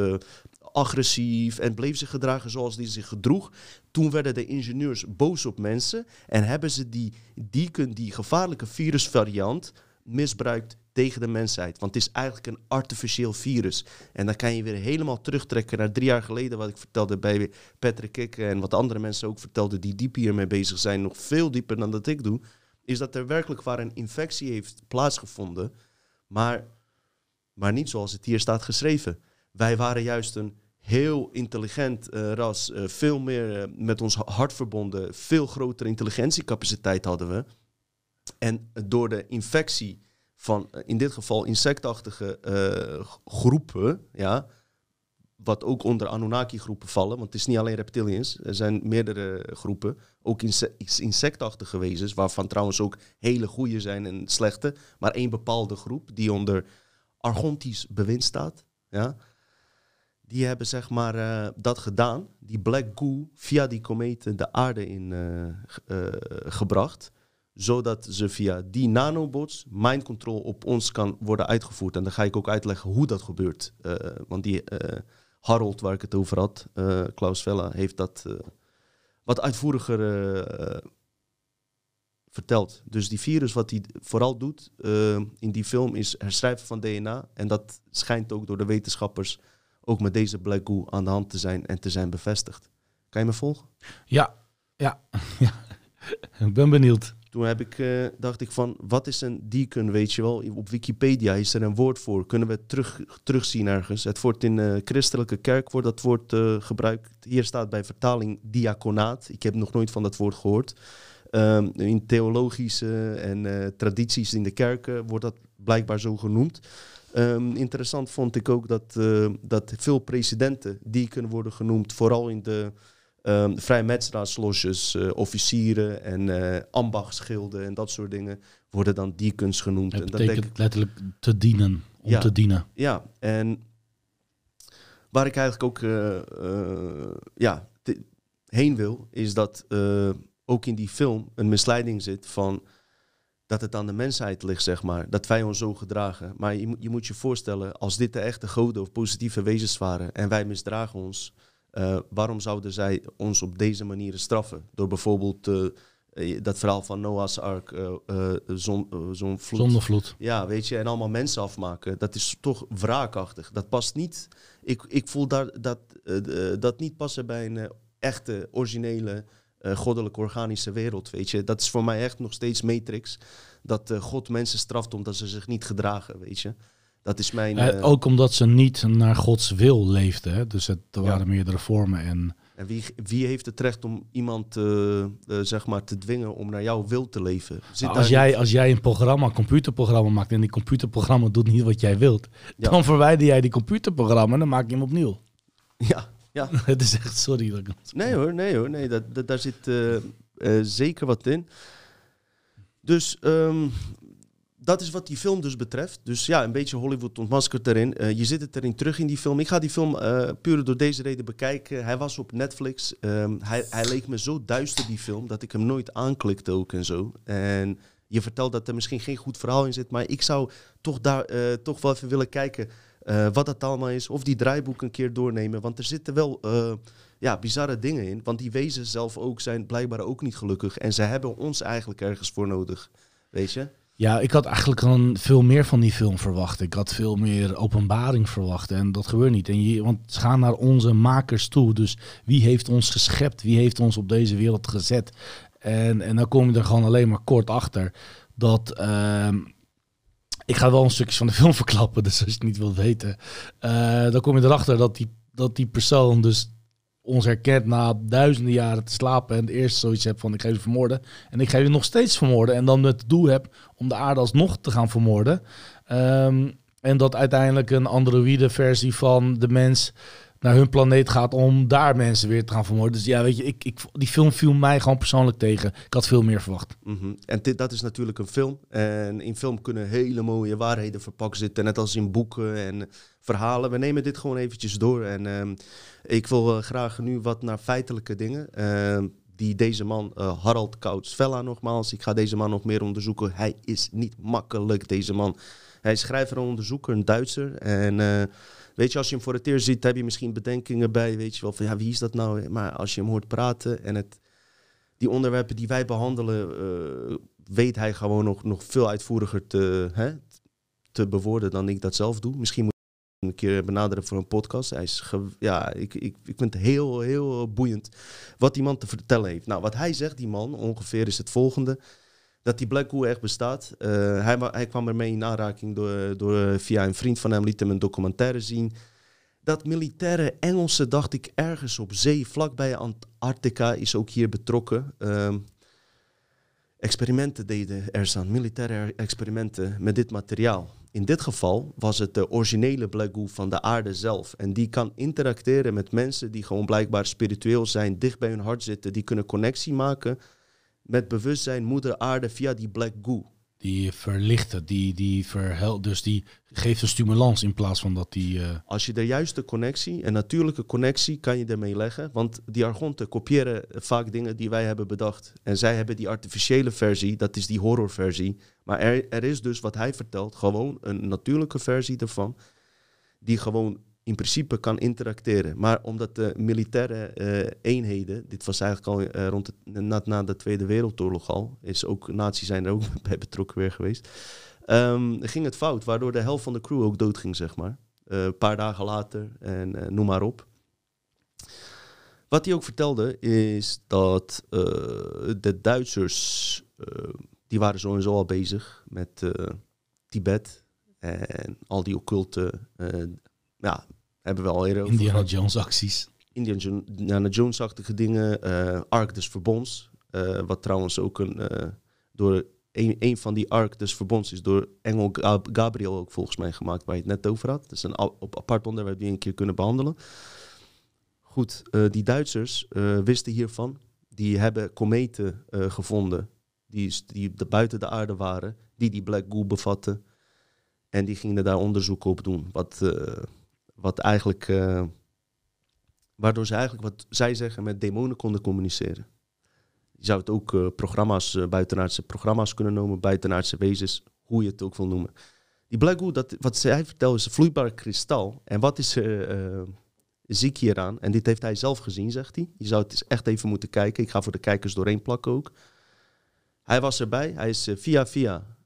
agressief en bleef zich gedragen zoals die zich gedroeg. Toen werden de ingenieurs boos op mensen en hebben ze die, die, die gevaarlijke virusvariant misbruikt tegen de mensheid. Want het is eigenlijk een artificieel virus. En dan kan je weer helemaal terugtrekken naar drie jaar geleden, wat ik vertelde bij Patrick Kikke en wat andere mensen ook vertelden die diep hiermee bezig zijn, nog veel dieper dan dat ik doe, is dat er werkelijk waar een infectie heeft plaatsgevonden, maar, maar niet zoals het hier staat geschreven. Wij waren juist een heel intelligent eh, ras, eh, veel meer eh, met ons hart verbonden, veel grotere intelligentiecapaciteit hadden we. En door de infectie van in dit geval insectachtige groepen, ja, wat ook onder Anunnaki-groepen vallen, want het is niet alleen reptilians, er zijn meerdere groepen, ook inse- insectachtige wezens, waarvan trouwens ook hele goede zijn en slechte, maar één bepaalde groep die onder Argontisch bewind staat, ja, die hebben zeg maar eh, dat gedaan, die Black Goo via die kometen de aarde in eh, eh, gebracht zodat ze via die nanobots mind control op ons kan worden uitgevoerd. En dan ga ik ook uitleggen hoe dat gebeurt. Want die Harold, waar ik het over had, Klaus Vella, heeft dat wat uitvoeriger verteld. Dus die virus, wat hij vooral doet in die film, is herschrijven van DNA. En dat schijnt ook door de wetenschappers ook met deze Black Goo aan de hand te zijn en te zijn bevestigd. Kan je me volgen? Ja, ja, ja. Ik ben benieuwd. toen heb ik, eh, dacht ik van, wat is een deacon, weet je wel? Op Wikipedia is er een woord voor. Kunnen we het terug, terugzien ergens? Het wordt in de christelijke kerk wordt dat woord eh, gebruikt. Hier staat bij vertaling diaconaat. Ik heb nog nooit van dat woord gehoord. Ehm, in theologische en eh, tradities in de kerken wordt dat blijkbaar zo genoemd. Ehm, interessant vond ik ook dat, eh, dat veel presidenten die kunnen worden genoemd, vooral in de um, vrijmetselaarsloges, uh, officieren en uh, ambachtsgilden en dat soort dingen, worden dan deacons genoemd. Het en dat betekent ik- letterlijk te dienen, om Ja. te dienen. ja, en waar ik eigenlijk ook eh, eh, ja, heen wil, is dat eh, ook in die film een misleiding zit van dat het aan de mensheid ligt, zeg maar. Dat wij ons zo gedragen. Maar je, moet- je moet je voorstellen, als dit de echte goden of positieve wezens waren en wij misdragen ons, eh, waarom zouden zij ons op deze manier straffen? Door bijvoorbeeld eh, eh, dat verhaal van Noah's ark, eh, zon, zo'n vloed. Zonder vloed. Ja, weet je, en allemaal mensen afmaken. Dat is toch wraakachtig. Dat past niet. Ik, ik voel daar, dat, dat niet passen bij een echte, originele, eh goddelijk organische wereld. Weet je, dat is voor mij echt nog steeds Matrix. Dat eh, God mensen straft omdat ze zich niet gedragen. Weet je, dat is mijn. Eh, ook omdat ze niet naar Gods wil leefden. Hè? Dus het, er Ja. waren meerdere vormen. En En wie, wie heeft het recht om iemand zeg maar te dwingen om naar jouw wil te leven? Nou, als, jij, niet- als jij een programma, een computerprogramma maakt en die computerprogramma doet niet wat jij wilt, Ja. dan verwijder jij die computerprogramma en dan maak je hem opnieuw. Ja, ja. het is echt sorry. Dat ik... Nee hoor, nee hoor, nee, dat, dat, daar zit eh, eh, zeker wat in. Dus ehm, dat is wat die film dus betreft. Dus ja, een beetje Hollywood ontmaskerd erin. Eh, je zit het erin terug in die film. Ik ga die film puur door deze reden bekijken. Hij was op Netflix. Ehm, hij, hij leek me zo duister, die film, dat ik hem nooit aanklikte ook en zo. En je vertelt dat er misschien geen goed verhaal in zit, maar ik zou toch, daar, toch wel even willen kijken eh, wat dat allemaal is. Of die draaiboek een keer doornemen. Want er zitten wel eh, ja, bizarre dingen in. Want die wezen zelf ook zijn blijkbaar ook niet gelukkig. En ze hebben ons eigenlijk ergens voor nodig. Weet je? Ja, ik had eigenlijk een, veel meer van die film verwacht. Ik had veel meer openbaring verwacht en dat gebeurt niet. En je, want ze gaan naar onze makers toe. Dus wie heeft ons geschept? Wie heeft ons op deze wereld gezet? En, en dan kom je er gewoon alleen maar kort achter dat... ehm, ik ga wel een stukje van de film verklappen, dus als je het niet wilt weten. eh, dan kom je erachter dat die, dat die persoon dus ons herkent na duizenden jaren te slapen. En eerst zoiets hebt van ik ga je vermoorden. En ik ga je nog steeds vermoorden. En dan het doel heb om de aarde alsnog te gaan vermoorden. Ehm, en dat uiteindelijk een androïde versie van de mens naar hun planeet gaat om daar mensen weer te gaan vermoorden. Dus ja, weet je, ik, ik, die film viel mij gewoon persoonlijk tegen. Ik had veel meer verwacht. Mhm. En dat is natuurlijk een film. En in film kunnen hele mooie waarheden verpakt zitten. Net als in boeken en verhalen. We nemen dit gewoon eventjes door. En ehm, ik wil eh, graag nu wat naar feitelijke dingen. Ehm, die deze man, eh, Harald Koutsvella nogmaals. Ik ga deze man nog meer onderzoeken. Hij is niet makkelijk, deze man. Hij is schrijver en onderzoeker, een Duitser. En eh, weet je, als je hem voor het eerst ziet, heb je misschien bedenkingen bij. Weet je wel, van ja, wie is dat nou? Maar als je hem hoort praten en het die onderwerpen die wij behandelen, eh, weet hij gewoon nog, nog veel uitvoeriger te, hè, te bewoorden dan ik dat zelf doe. Misschien moet ik hem een keer benaderen voor een podcast. Hij is ja, ik, ik, ik vind het heel, heel boeiend wat die man te vertellen heeft. Nou, wat hij zegt, die man, ongeveer is het volgende. Dat die Black Hole echt bestaat. Eh, hij, hij kwam ermee in aanraking door, door, via een vriend van hem, liet hem een documentaire zien dat militaire Engelsen, dacht ik, ergens op zee, vlakbij Antarctica, is ook hier betrokken. ehm, experimenten deden er staan, militaire experimenten met dit materiaal. In dit geval was het de originele Black Goo van de aarde zelf. En die kan interacteren met mensen die gewoon blijkbaar spiritueel zijn, dicht bij hun hart zitten. Die kunnen connectie maken met bewustzijn, moeder aarde, via die Black Goo. Die verlichten, die, die verhel, dus die geeft een stimulans in plaats van dat die... eh, Als je de juiste connectie, een natuurlijke connectie, kan je ermee leggen. Want die argonten kopiëren vaak dingen die wij hebben bedacht. En zij hebben die artificiële versie, dat is die horrorversie. Maar er, er is dus, wat hij vertelt, gewoon een natuurlijke versie ervan. Die gewoon in principe kan interacteren. Maar omdat de militaire eh, eenheden, dit was eigenlijk al eh, rond het, na, na de Tweede Wereldoorlog al, is ook, nazi's zijn er ook bij betrokken weer geweest. Ehm, ging het fout, waardoor de helft van de crew ook doodging, zeg maar. Eh, een paar dagen later en noem maar op. Wat hij ook vertelde is dat de Duitsers die waren sowieso al bezig met Tibet en al die occulte, ja, hebben we al eerder over Indiana gehad. Jones acties. Indiana Jones-achtige dingen. eh Ark des Verbonds. eh, wat trouwens ook een, eh, door een, een van die Ark des Verbonds is door Engel Gab- Gabriel ook volgens mij gemaakt, waar je het net over had. Dat is een op apart onderwerp die we een keer kunnen behandelen. Goed, die Duitsers wisten hiervan. Die hebben kometen gevonden die, die de, buiten de aarde waren, die die Black Goo bevatten. En die gingen daar onderzoek op doen. Wat, wat eigenlijk eh, waardoor ze eigenlijk, wat zij zeggen, met demonen konden communiceren. Je zou het ook eh, programma's, eh, buitenaardse programma's kunnen noemen, buitenaardse wezens, hoe je het ook wil noemen. Die Black Goo, dat, wat zij vertelt, is een vloeibaar kristal. En wat is ziek hieraan? En dit heeft hij zelf gezien, zegt hij. Je zou het eens echt even moeten kijken. Ik ga voor de kijkers doorheen plakken ook. Hij was erbij. Hij is via via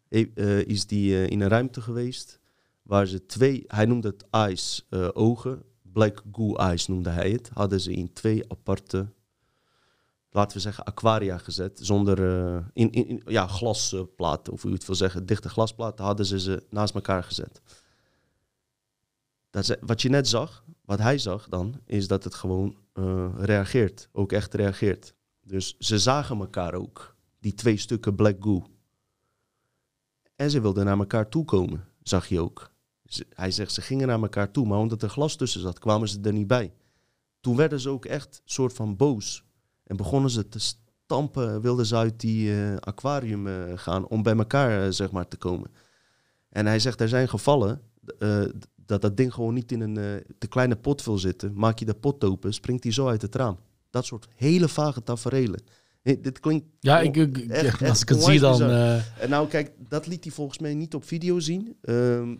is die, in een ruimte geweest. Waar ze twee, hij noemde het eyes, eh, ogen. Black Goo Eyes noemde hij het. Hadden ze in twee aparte, laten we zeggen, aquaria gezet. Zonder, eh, in, in, ja, glasplaten, of hoe je het wil zeggen, dichte glasplaten, hadden ze ze naast elkaar gezet. Dat ze- wat je net zag, wat hij zag dan, is dat het gewoon eh, reageert. Ook echt reageert. Dus ze zagen elkaar ook, die twee stukken Black Goo. En ze wilden naar elkaar toe komen, zag je ook. Ze- hij zegt, ze gingen naar elkaar toe, maar omdat er glas tussen zat, kwamen ze er niet bij. Toen werden ze ook echt soort van boos. En begonnen ze te stampen, wilden ze uit die eh, aquarium eh, gaan om bij elkaar, eh, zeg maar, te komen. En hij zegt, er zijn gevallen dat dat ding gewoon niet in een te kleine pot wil zitten. Maak je de pot open, springt hij zo uit het raam. Dat soort hele vage taferelen. Eh, dit klinkt... Ja, ik, als echt ik het zie dan... En nou, kijk, dat liet hij volgens mij niet op video zien. Ehm,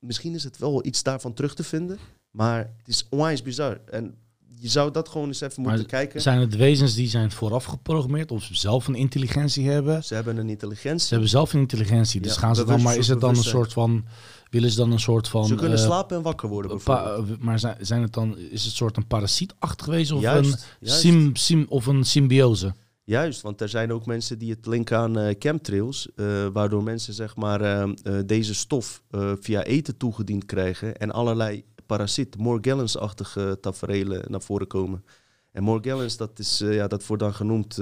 misschien is het wel iets daarvan terug te vinden. Maar het is onwijs bizar. En je zou dat gewoon eens even Maar moeten kijken. zijn het wezens die zijn vooraf geprogrammeerd of ze zelf een intelligentie hebben? Ze hebben een intelligentie. Ze hebben zelf een intelligentie. Dus Ja, gaan ze dan, maar is het dan een soort van, willen ze dan een soort van... Ze kunnen eh, slapen en wakker worden bijvoorbeeld. maar zijn, zijn het dan, is het soort een parasietachtig wezen of Juist, een juist. sim, sim, of een symbiose? Juist, want er zijn ook mensen die het linken aan eh, chemtrails, eh, waardoor mensen zeg maar eh, deze stof via eten toegediend krijgen en allerlei parasiet, Morgellons-achtige taferelen naar voren komen. En Morgellons, dat, is, ja, dat wordt dan genoemd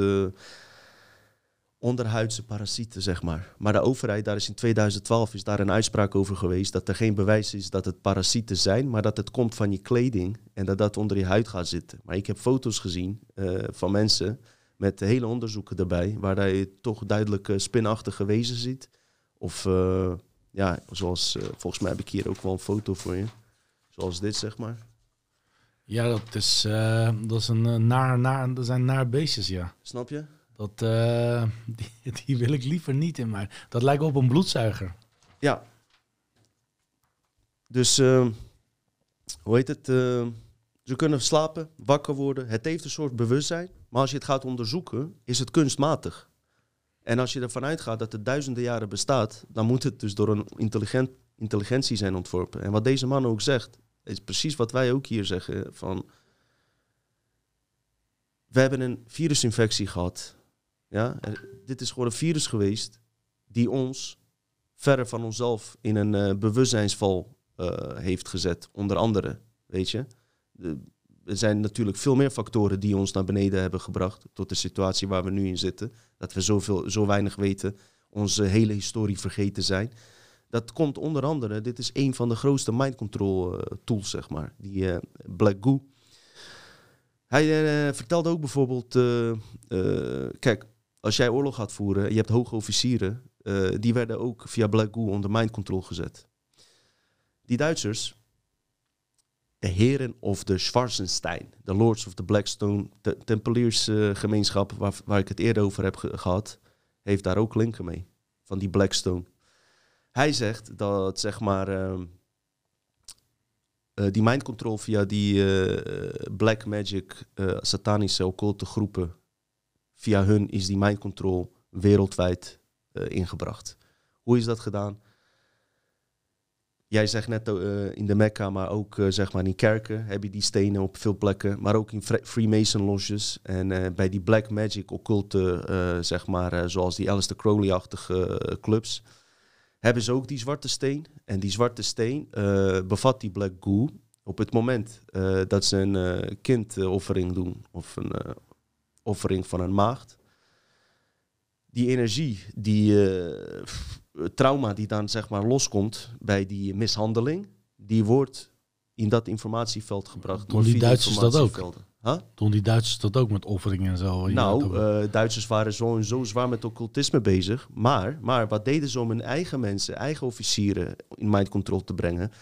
onderhuidse parasieten, zeg maar. Maar de overheid, daar is in 2012 is daar een uitspraak over geweest dat er geen bewijs is dat het parasieten zijn, maar dat het komt van je kleding en dat dat onder je huid gaat zitten. Maar ik heb foto's gezien van mensen met hele onderzoeken erbij, waar je toch duidelijk eh, spinachtige wezen ziet. Of eh, ja, zoals eh, volgens mij heb ik hier ook wel een foto voor je. Zoals dit, zeg maar. Ja, dat is, dat is een naar, naar, dat zijn naar beestjes, ja. Snap je? Dat, die, die wil ik liever niet in mij. Dat lijkt op een bloedzuiger. Ja. Dus, hoe heet het? Ze kunnen slapen, wakker worden. Het heeft een soort bewustzijn. Maar als je het gaat onderzoeken, is het kunstmatig. En als je ervan uitgaat dat het duizenden jaren bestaat, dan moet het dus door een intelligent, intelligentie zijn ontworpen. En wat deze man ook zegt, is precies wat wij ook hier zeggen. Van, we hebben een virusinfectie gehad. Ja? Er- dit is gewoon een virus geweest die ons verre van onszelf in een eh, bewustzijnsval eh, heeft gezet. Onder andere, weet je. De- er zijn natuurlijk veel meer factoren die ons naar beneden hebben gebracht. Tot de situatie waar we nu in zitten. Dat we zoveel, zo weinig weten. Onze hele historie vergeten zijn. Dat komt onder andere, dit is een van de grootste mind control eh, tools, zeg maar. Die eh, Black Goo. Hij eh, vertelde ook bijvoorbeeld, eh, eh, kijk, als jij oorlog gaat voeren, je hebt hoge officieren, eh, die werden ook via Black Goo onder mind control gezet. Die Duitsers, de heren of de Schwarzenstein, de Lords of the Blackstone, de Tempeliersgemeenschap, waar, waar ik het eerder over heb ge- gehad, heeft daar ook linken mee, van die Blackstone. Hij zegt dat, zeg maar, ehm, eh, die mind control via die eh, black magic, eh, satanische occulte groepen, via hun is die mind control wereldwijd eh, ingebracht. Hoe is dat gedaan? Jij zegt net eh, in de Mekka, maar ook eh, zeg maar in kerken heb je die stenen op veel plekken. Maar ook in Fre- Freemason lodges en eh, bij die Black Magic occulte, zeg maar, zoals die Aleister Crowley-achtige clubs, hebben ze ook die zwarte steen. En die zwarte steen bevat die Black Goo. Op het moment dat ze een kindoffering doen of een offering van een maagd, die energie, die trauma die dan zeg maar loskomt bij die mishandeling, die wordt in dat informatieveld gebracht. Doen die Duitsers dat ook? Huh? Doen die Duitsers dat ook met offeringen en zo? Nou, eh, Duitsers waren zo, zo zwaar met occultisme bezig. Maar, maar wat deden ze om hun eigen mensen, eigen officieren in mind control te brengen?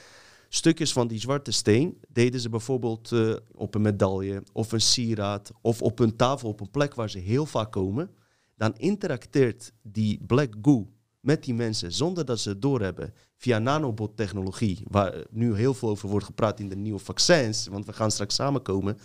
Stukjes van die zwarte steen deden ze bijvoorbeeld eh, op een medaille of een sieraad of op een tafel op een plek waar ze heel vaak komen. Dan interacteert die black goo met die mensen zonder dat ze het doorhebben via nanobot-technologie, waar nu heel veel over wordt gepraat in de nieuwe vaccins, want we gaan straks samenkomen.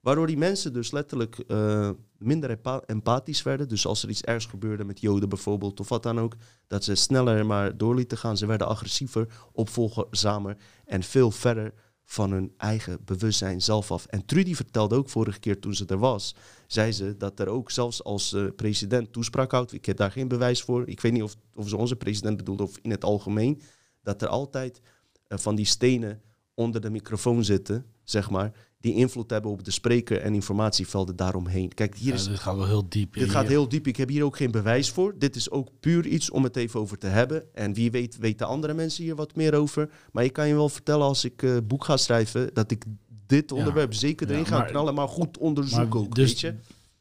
Waardoor die mensen dus letterlijk eh, minder empa- empathisch werden. Dus als er iets ergs gebeurde met Joden bijvoorbeeld, of wat dan ook, dat ze sneller maar door lieten gaan. Ze werden agressiever, opvolgzamer en veel verder van hun eigen bewustzijn zelf af. En Trudy vertelde ook vorige keer toen ze er was, zei ze dat er ook zelfs als president toespraak houdt. Ik heb daar geen bewijs voor. Ik weet niet of, of ze onze president bedoelde of in het algemeen. Dat er altijd eh, van die stenen onder de microfoon zitten, zeg maar, die invloed hebben op de spreker en informatievelden daaromheen. Kijk, hier ja, is dit gaat wel heel diep. dit gaat heel diep. Ik heb hier ook geen bewijs voor. Dit is ook puur iets om het even over te hebben. En wie weet, weten andere mensen hier wat meer over. Maar ik kan je wel vertellen als ik eh boek ga schrijven, dat ik dit onderwerp zeker Ja, erin ga maar- knallen, maar goed onderzoeken Maar ook, dus weet je?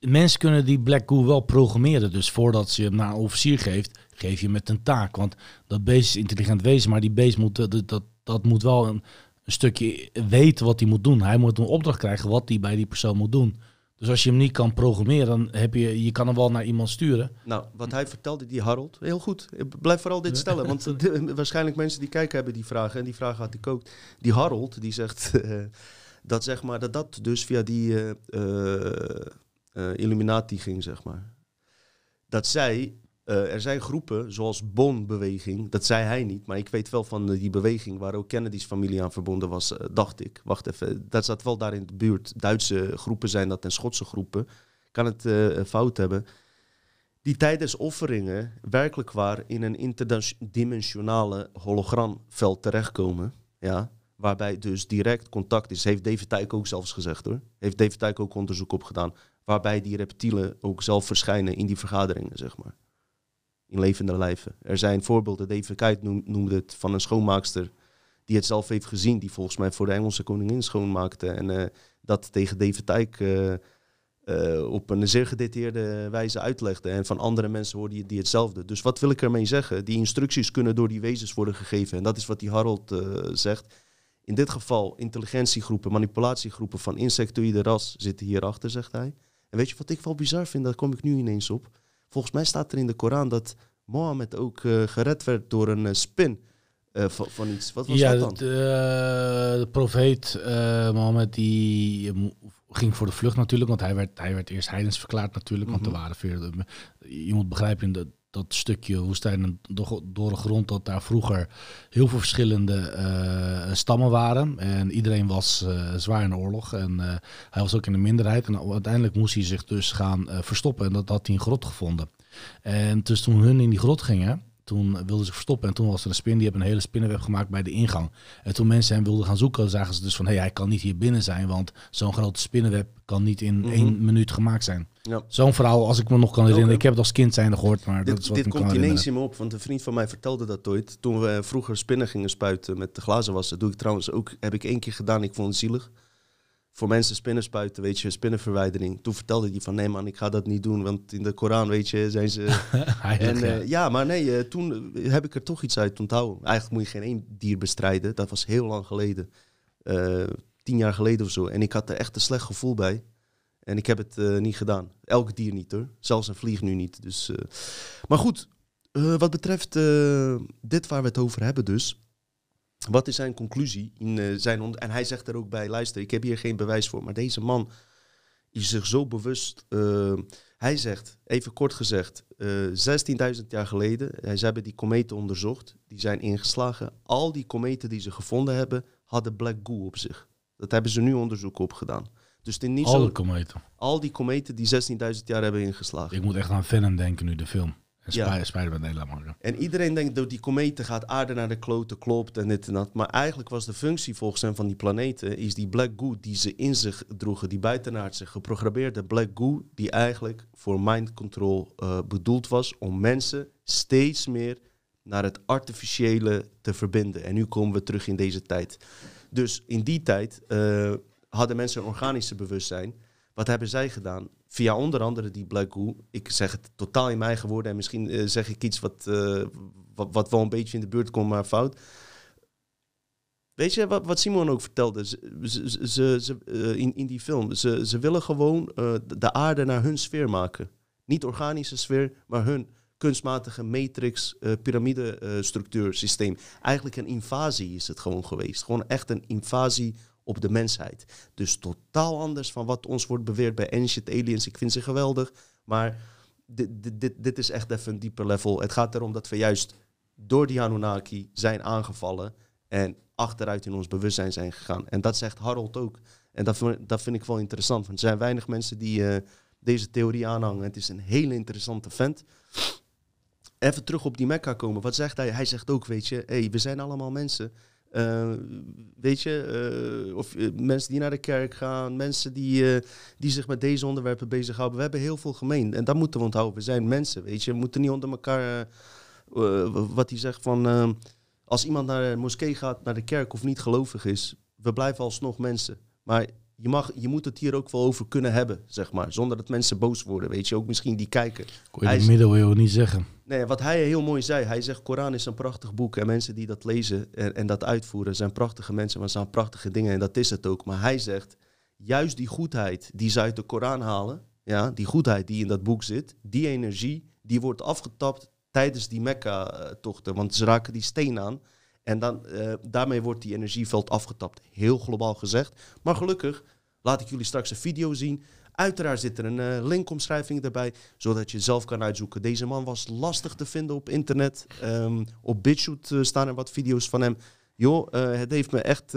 Mensen kunnen die Black Goo wel programmeren. Dus voordat ze hem naar een officier geeft, geef je met een taak. Want dat beest is intelligent wezen, maar die beest moet, dat, dat, dat moet wel een, een stukje weten wat hij moet doen. Hij moet een opdracht krijgen wat hij bij die persoon moet doen. Dus als je hem niet kan programmeren, dan heb je, je kan hem wel naar iemand sturen. Nou, wat hij vertelde, die Harold, heel goed. Blijf vooral dit stellen, want de- waarschijnlijk mensen die kijken hebben die vragen. En die vragen had ik ook. Die Harold, die zegt eh, dat, zeg maar, dat dat dus via die eh, Illuminati ging, zeg maar. Dat zij, eh, er zijn groepen zoals Bon-beweging, dat zei hij niet, maar ik weet wel van eh, die beweging waar ook Kennedy's familie aan verbonden was, eh, dacht ik. Wacht even, dat zat wel daar in de buurt. Duitse groepen zijn dat en Schotse groepen. Kan het fout hebben die tijdens offeringen werkelijk waar in een interdimensionale hologramveld terechtkomen. Ja, waarbij dus direct contact is. Heeft David Tyke ook zelfs gezegd hoor. Heeft David Tyke ook onderzoek op gedaan. Waarbij die reptielen ook zelf verschijnen in die vergaderingen, zeg maar. In levende lijven. Er zijn voorbeelden, David noem- noemde het van een schoonmaakster die het zelf heeft gezien. Die volgens mij voor de Engelse koningin schoonmaakte. En eh, dat tegen David Tyke eh, eh, op een zeer gedetailleerde wijze uitlegde. En van andere mensen hoorde je die hetzelfde. Dus wat wil ik ermee zeggen? Die instructies kunnen door die wezens worden gegeven. En dat is wat die Harold zegt. In dit geval intelligentiegroepen, manipulatiegroepen van insectoïde ras zitten hierachter, zegt hij. En weet je wat ik wel bizar vind? Daar kom ik nu ineens op. Volgens mij staat er in de Koran dat Mohammed ook eh, gered werd door een eh, spin eh, van, van iets. Wat was ja, dat dan? eh, de profeet Mohammed die ging voor de vlucht natuurlijk, want hij werd, hij werd eerst heidens verklaard natuurlijk, want er Mhm. waren veel, je moet begrijpen in de, dat stukje woestijn door, door de grond dat daar vroeger heel veel verschillende eh, stammen waren en iedereen was eh, zwaar in de oorlog en eh, hij was ook in de minderheid en uiteindelijk moest hij zich dus gaan verstoppen en dat had hij een grot gevonden. En dus toen hun in die grot gingen, toen wilden ze verstoppen. En toen was er een spin, die hebben een hele spinnenweb gemaakt bij de ingang. En toen mensen hem wilden gaan zoeken, zagen ze dus van... hé, hey, hij kan niet hier binnen zijn, want zo'n grote spinnenweb kan niet in Mhm. één minuut gemaakt zijn. Ja. Zo'n verhaal, als ik me nog kan herinneren. Ik heb het als kind zijnde gehoord, maar dat is Dit, wat dit ik komt ineens in me op, want een vriend van mij vertelde dat ooit. Toen we vroeger spinnen gingen spuiten met de glazen wassen, doe ik trouwens ook, heb ik één keer gedaan, ik vond het zielig. Voor mensen spinnen spuiten, weet je, spinnenverwijdering. Toen vertelde hij van, nee man, ik ga dat niet doen, want in de Koran, weet je, zijn ze... En, ja. eh, ja, maar nee, eh, toen eh, heb ik er toch iets uit onthouden. Eigenlijk moet je geen één dier bestrijden, dat was heel lang geleden. Tien jaar geleden of zo. En ik had er echt een slecht gevoel bij. En ik heb het eh, niet gedaan. Elk dier niet hoor. Zelfs een vlieg nu niet. Dus, eh. Maar goed, eh, wat betreft dit waar we het over hebben dus. Wat is zijn conclusie? In, zijn en hij zegt er ook bij, luister, ik heb hier geen bewijs voor. Maar deze man is zich zo bewust. hij zegt, even kort gezegd, eh 16.000 jaar geleden, ze hebben die kometen onderzocht, die zijn ingeslagen. Al die kometen die ze gevonden hebben, hadden black goo op zich. Dat hebben ze nu onderzoek op gedaan. Dus het is niet Alle zo, kometen. al die kometen die 16.000 jaar hebben ingeslagen. Ik moet echt aan Venom denken nu, de film. En Ja. Spider-Man. En iedereen denkt dat die kometen gaat aarde naar de kloten, klopt en dit en dat. Maar eigenlijk was de functie volgens hem van die planeten, is die black goo die ze in zich droegen, die buitenaardse geprogrammeerde black goo, die eigenlijk voor mind control eh, bedoeld was om mensen steeds meer naar het artificiële te verbinden. En nu komen we terug in deze tijd. Dus in die tijd eh, hadden mensen een organische bewustzijn. Wat hebben zij gedaan? Via onder andere die Black Goo. Ik zeg het totaal in mijn eigen woorden. En misschien eh, zeg ik iets wat, eh, wat, wat wel een beetje in de buurt komt, maar fout. Weet je wat, wat Simon ook vertelde? Ze, ze, ze, eh, in, in die film. Ze, ze willen gewoon de aarde naar hun sfeer maken. Niet organische sfeer, maar hun kunstmatige matrix, eh piramide eh, structuur systeem. Eigenlijk een invasie is het gewoon geweest. Gewoon echt een invasie op de mensheid. Dus totaal anders van wat ons wordt beweerd bij Ancient Aliens. Ik vind ze geweldig, maar dit, dit, dit, is echt even een dieper level. Het gaat erom dat we juist door die Anunnaki zijn aangevallen en achteruit in ons bewustzijn zijn gegaan. En dat zegt Harold ook. En dat, dat vind ik wel interessant, want er zijn weinig mensen die eh, deze theorie aanhangen. Het is een hele interessante vent. Even terug op die Mekka komen. Wat zegt hij? Hij zegt ook, weet je, hey, we zijn allemaal mensen. Eh, weet je, eh, of eh, mensen die naar de kerk gaan, mensen die, die zich met deze onderwerpen bezighouden. We hebben heel veel gemeen. En dat moeten we onthouden. We zijn mensen, weet je. We moeten niet onder elkaar, wat hij zegt van, als iemand naar de moskee gaat, naar de kerk of niet gelovig is, we blijven alsnog mensen. Maar je, mag, je moet het hier ook wel over kunnen hebben, zeg maar. Zonder dat mensen boos worden, weet je. Ook misschien die kijken. Kon je Hij de middeleeuwen niet zeggen. Nee, wat hij heel mooi zei. Hij zegt, Koran is een prachtig boek. En mensen die dat lezen en, en dat uitvoeren zijn prachtige mensen. Maar zijn prachtige dingen. En dat is het ook. Maar hij zegt, juist die goedheid die ze uit de Koran halen. Ja, die goedheid die in dat boek zit. Die energie, die wordt afgetapt tijdens die Mekka-tochten. Want ze raken die steen aan. En dan, eh, daarmee wordt die energieveld afgetapt. Heel globaal gezegd. Maar gelukkig laat ik jullie straks een video zien. Uiteraard zit er een eh, linkomschrijving erbij, zodat je zelf kan uitzoeken. Deze man was lastig te vinden op internet. Ehm, op BitChute eh, staan er wat video's van hem. Joh, het heeft me echt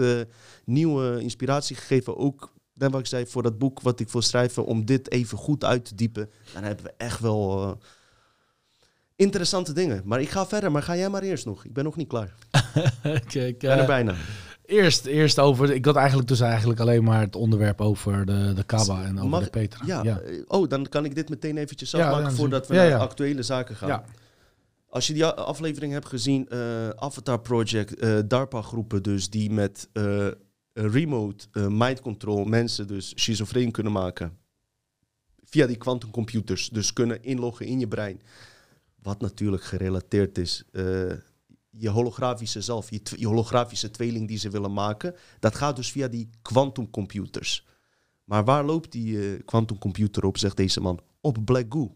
nieuwe inspiratie gegeven. Ook, net wat ik zei, voor dat boek wat ik wil schrijven, om dit even goed uit te diepen. Dan hebben we echt wel interessante dingen. Maar ik ga verder, maar ga jij maar eerst nog. Ik ben nog niet klaar. Kijk, Ik ben er eh, bijna. eerst, eerst over, ik had eigenlijk dus eigenlijk alleen maar het onderwerp over de, de Kaba en over Mag- de Petra. Ja, ja. eh, oh, dan kan ik dit meteen eventjes afmaken ja, voordat we naar actuele zaken gaan. Ja. Als je die aflevering hebt gezien, eh, Avatar Project, DARPA-groepen dus, die met remote mind control mensen dus schizofreen kunnen maken. Via die quantumcomputers, dus kunnen inloggen in je brein. Wat natuurlijk gerelateerd is, eh, je holografische zelf, je, holografische tweeling die ze willen maken, dat gaat dus via die quantumcomputers. Maar waar loopt die eh, quantumcomputer op, zegt deze man? Op Black Goo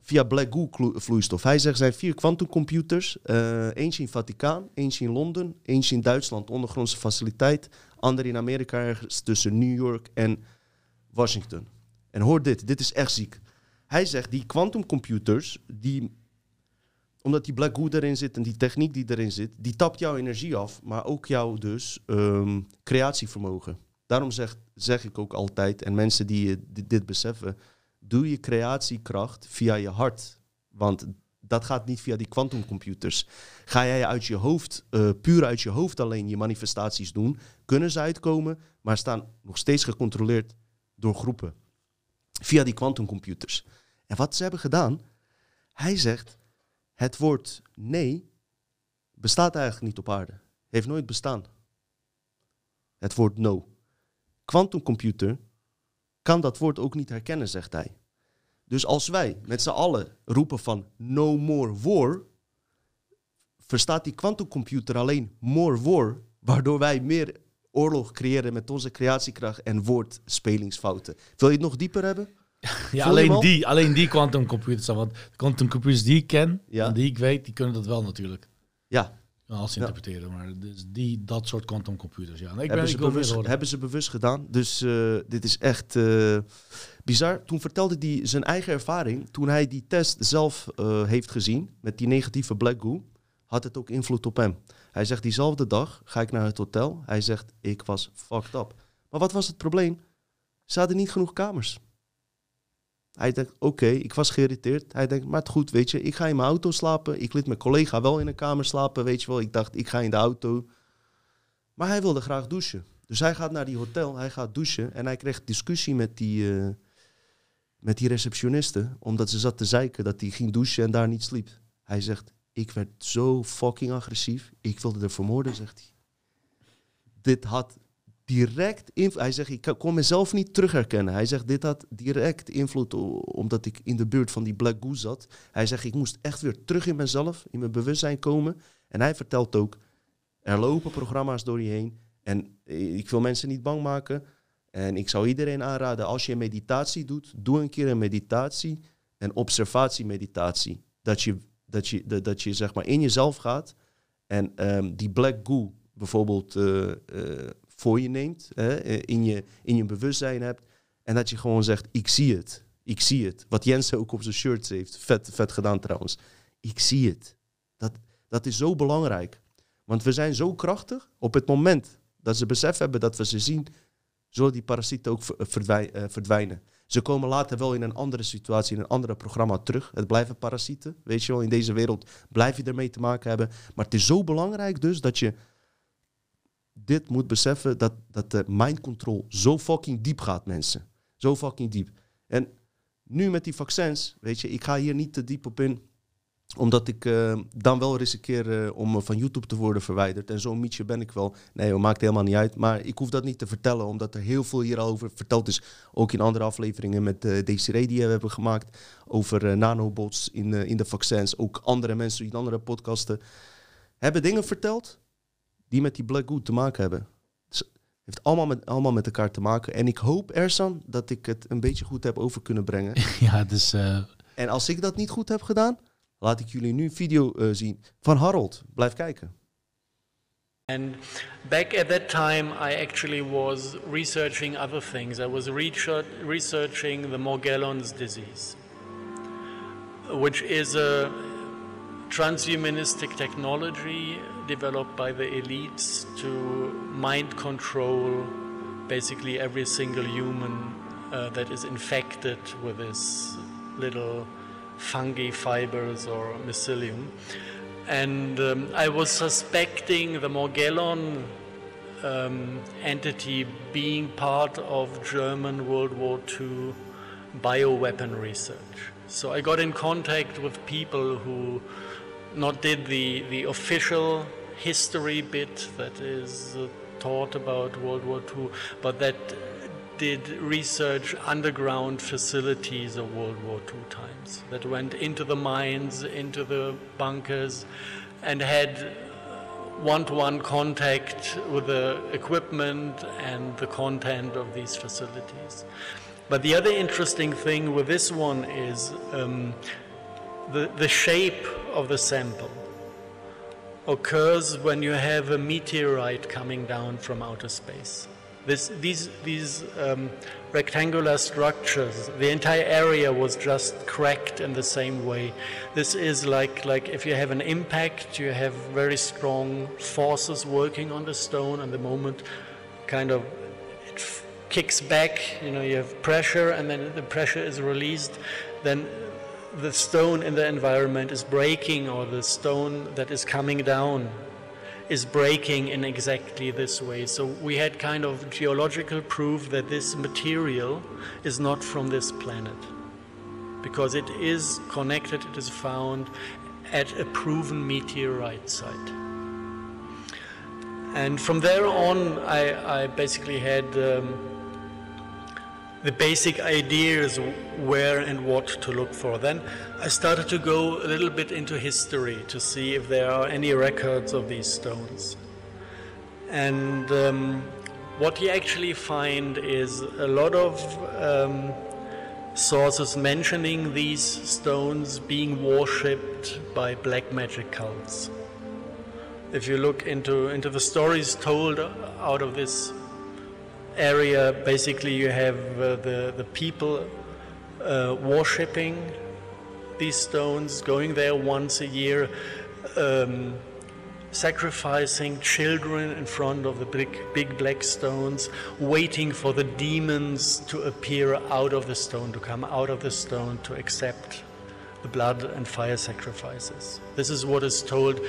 via Black Goo vloeistof. Hij zegt zijn vier quantumcomputers. eh eentje in Vaticaan, eentje in Londen, eentje in Duitsland, ondergrondse faciliteit. Andere in Amerika ergens tussen New York en Washington. En hoor dit, dit is echt ziek. Hij zegt die quantumcomputers, die, omdat die Black Goo erin zit en die techniek die erin zit, die tapt jouw energie af, maar ook jouw dus ehm, creatievermogen. Daarom zeg, zeg ik ook altijd, en mensen die eh, dit, dit beseffen, doe je creatiekracht via je hart. Want dat gaat niet via die quantumcomputers. Ga jij uit je hoofd, eh, puur uit je hoofd alleen je manifestaties doen, kunnen ze uitkomen, maar staan nog steeds gecontroleerd door groepen. Via die quantumcomputers. En wat ze hebben gedaan, hij zegt, het woord nee bestaat eigenlijk niet op aarde. Heeft nooit bestaan. Het woord no. Quantumcomputer kan dat woord ook niet herkennen, zegt hij. Dus als wij met z'n allen roepen van no more war, verstaat die quantumcomputer alleen more war, waardoor wij meer oorlog creëren met onze creatiekracht en woordspelingsfouten. Wil je het nog dieper hebben? Ja, alleen al? die, alleen die quantumcomputers. Want de quantumcomputers die ik ken Ja. en die ik weet, die kunnen dat wel natuurlijk. Ja, Als ze interpreteren, maar dus die, dat soort quantum computers, ja. Nee, ik ben, hebben, ik ze bewust, hebben ze bewust gedaan. Dus eh, dit is echt eh, bizar. Toen vertelde hij zijn eigen ervaring. Toen hij die test zelf eh, heeft gezien met die negatieve black goo, had het ook invloed op hem. Hij zegt diezelfde dag ga ik naar het hotel. Hij zegt ik was fucked up. Maar wat was het probleem? Ze hadden niet genoeg kamers. Hij denkt, oké, ik was geïrriteerd. Hij denkt, maar het goed, weet je, ik ga in mijn auto slapen. Ik liet mijn collega wel in een kamer slapen, weet je wel. Ik dacht, ik ga in de auto. Maar hij wilde graag douchen. Dus hij gaat naar die hotel, hij gaat douchen. En hij kreeg discussie met die, eh, met die receptioniste. Omdat ze zat te zeiken dat hij ging douchen en daar niet sliep. Hij zegt, ik werd zo fucking agressief. Ik wilde er vermoorden, zegt hij. Dit had direct. Hij zegt, ik kon mezelf niet terugherkennen. Hij zegt, dit had direct invloed omdat ik in de buurt van die Black Goose zat. Hij zegt, ik moest echt weer terug in mezelf, in mijn bewustzijn komen. En hij vertelt ook, er lopen programma's door je heen. En eh, ik wil mensen niet bang maken. En ik zou iedereen aanraden, als je meditatie doet, doe een keer een meditatie, een observatiemeditatie. Dat je, dat je, dat je zeg maar in jezelf gaat en ehm, die black goo bijvoorbeeld eh, eh, voor je neemt, hè, eh, in, je, in je bewustzijn hebt. En dat je gewoon zegt, ik zie het. Ik zie het. Wat Jens ook op zijn shirts heeft. Vet, vet gedaan trouwens. Ik zie het. Dat, dat is zo belangrijk. Want we zijn zo krachtig. Op het moment dat ze besef hebben dat we ze zien, zullen die parasieten ook eh, verdwijnen. Ze komen later wel in een andere situatie, in een andere programma terug. Het blijven parasieten. Weet je wel, in deze wereld blijf je ermee te maken hebben. Maar het is zo belangrijk dus dat je dit moet beseffen, dat, dat de mind control zo fucking diep gaat, mensen. Zo fucking diep. En nu met die vaccins, weet je, ik ga hier niet te diep op in omdat ik eh, dan wel riskeer eh, om eh, van YouTube te worden verwijderd. En zo'n mietje ben ik wel. Nee, dat maakt helemaal niet uit. Maar ik hoef dat niet te vertellen, omdat er heel veel hierover verteld is. Ook in andere afleveringen met uh, Desiree die we hebben gemaakt. Over nanobots in, in de vaccins. Ook andere mensen in andere podcasten hebben dingen verteld die met die Black Good te maken hebben. Het heeft allemaal met, allemaal met elkaar te maken. En ik hoop, Ersan, dat ik het een beetje goed heb over kunnen brengen. ja, dus... Uh... En als ik dat niet goed heb gedaan, laat ik jullie nu een video uh, zien van Harold. Blijf kijken. And back at that time, I actually was researching other things. I was researching the Morgellons disease, which is a transhumanistic technology developed by the elites to mind control basically every single human uh, that is infected with this little fungi fibers or mycelium. And um, I was suspecting the Morgellon um, entity being part of German World War II bioweapon research. So I got in contact with people who not did the, the official history bit that is uh, taught about World War II, but that did research underground facilities of World War II times, that went into the mines, into the bunkers, and had one to one contact with the equipment and the content of these facilities. But the other interesting thing with this one is um, the, the shape of the sample occurs when you have a meteorite coming down from outer space. This, these these um, rectangular structures, the entire area was just cracked in the same way. This is like, like if you have an impact, you have very strong forces working on the stone, and the moment kind of kicks back, you know, you have pressure, and then the pressure is released, then the stone in the environment is breaking, or the stone that is coming down is breaking in exactly this way. So we had kind of geological proof that this material is not from this planet because it is connected, it is found at a proven meteorite site. And from there on, I, I basically had um, the basic ideas where and what to look for. Then I started to go a little bit into history to see if there are any records of these stones. And um, what you actually find is a lot of um, sources mentioning these stones being worshipped by black magic cults. if you look into, into the stories told out of this area, basically you have uh, the, the people uh, worshipping these stones, going there once a year, um, sacrificing children in front of the big, big black stones, waiting for the demons to appear out of the stone, to come out of the stone to accept the blood and fire sacrifices. This is what is told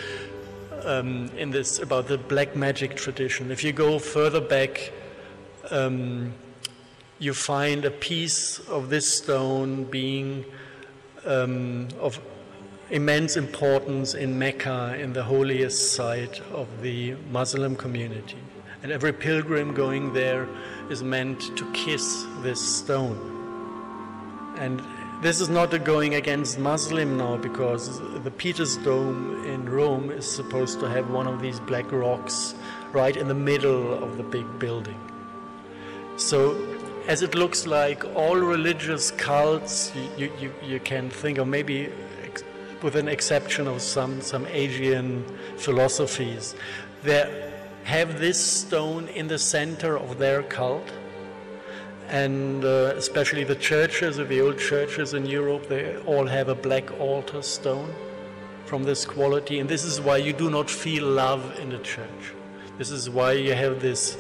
um, in this about the black magic tradition. If you go further back, um, you find a piece of this stone being um, of immense importance in Mecca, in the holiest site of the Muslim community. And every pilgrim going there is meant to kiss this stone. And this is not a going against Muslim now because the Peter's Dome in Rome is supposed to have one of these black rocks right in the middle of the big building. So, as it looks like all religious cults you, you, you can think of, maybe with an exception of some, some Asian philosophies, they have this stone in the center of their cult and uh, especially the churches, of the old churches in Europe, they all have a black altar stone from this quality, and this is why you do not feel love in the church. This is why you have this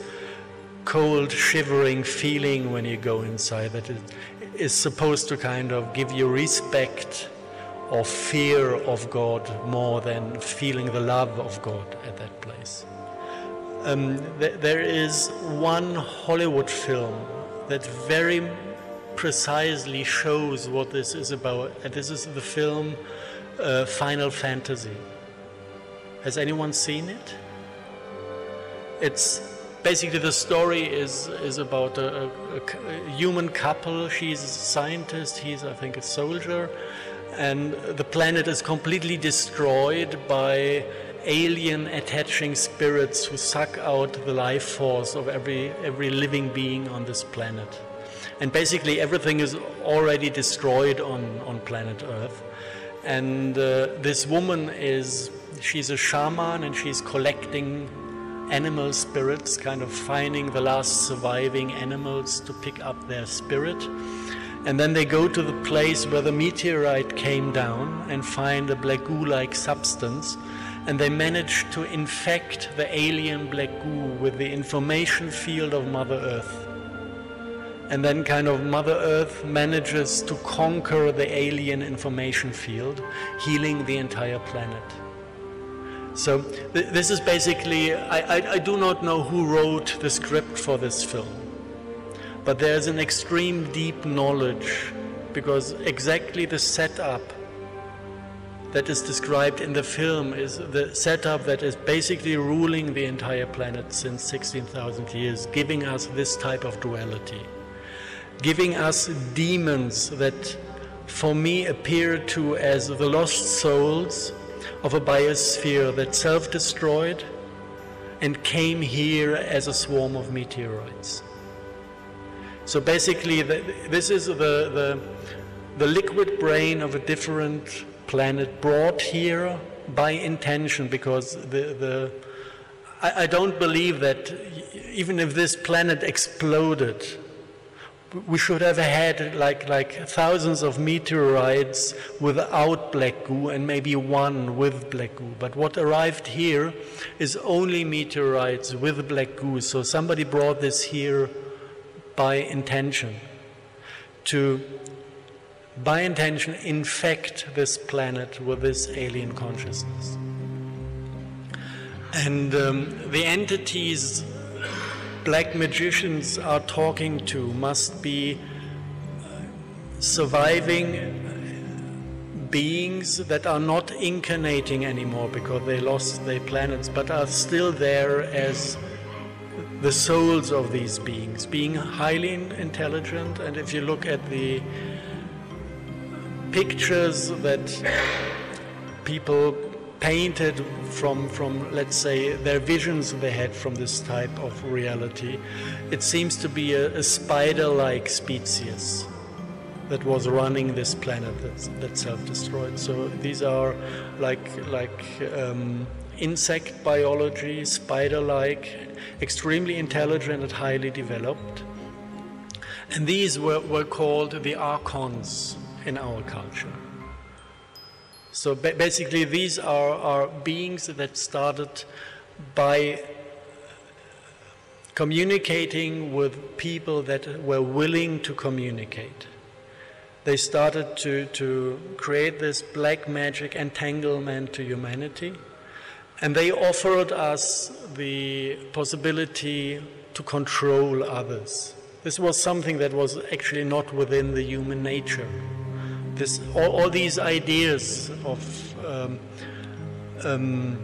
cold, shivering feeling when you go inside that is supposed to kind of give you respect or fear of God more than feeling the love of God at that place. Um, th- there is one Hollywood film that very precisely shows what this is about. And this is the film uh, Final Fantasy. Has anyone seen it? It's basically the story is is about a, a, a human couple. She's a scientist. He's I think a soldier, and the planet is completely destroyed by alien attaching spirits who suck out the life force of every, every living being on this planet. And basically, everything is already destroyed on, on planet Earth. And uh, this woman is, she's a shaman and she's collecting animal spirits, kind of finding the last surviving animals to pick up their spirit. And then they go to the place where the meteorite came down and find a black goo like substance and they manage to infect the alien black goo with the information field of Mother Earth. And then, kind of, Mother Earth manages to conquer the alien information field, healing the entire planet. So, th- this is basically, I, I, I do not know who wrote the script for this film, but there's an extreme deep knowledge because exactly the setup that is described in the film is the setup that is basically ruling the entire planet since 16,000 years, giving us this type of duality, giving us demons that for me appear to as the lost souls of a biosphere that self destroyed and came here as a swarm of meteorites. So basically, the, this is the, the, the liquid brain of a different planet brought here by intention because the, the I, I don't believe that even if this planet exploded, we should have had like, like thousands of meteorites without black goo and maybe one with black goo. But what arrived here is only meteorites with black goo. So somebody brought this here by intention to by intention infect this planet with this alien consciousness. And um, the entities black magicians are talking to must be uh, surviving uh, beings that are not incarnating anymore because they lost their planets, but are still there as the souls of these beings, being highly intelligent. And if you look at the pictures that people painted from, from, let's say, their visions they had from this type of reality, it seems to be a, a spider like species that was running this planet that, that self destroyed. So these are like, like um, insect biology, spider like, extremely intelligent and highly developed. And these were, were called the archons in our culture. So ba- basically, these are, are beings that started by communicating with people that were willing to communicate. They started to, to create this black magic entanglement to humanity, and they offered us the possibility to control others. This was something that was actually not within the human nature. This, all, all these ideas of um, um,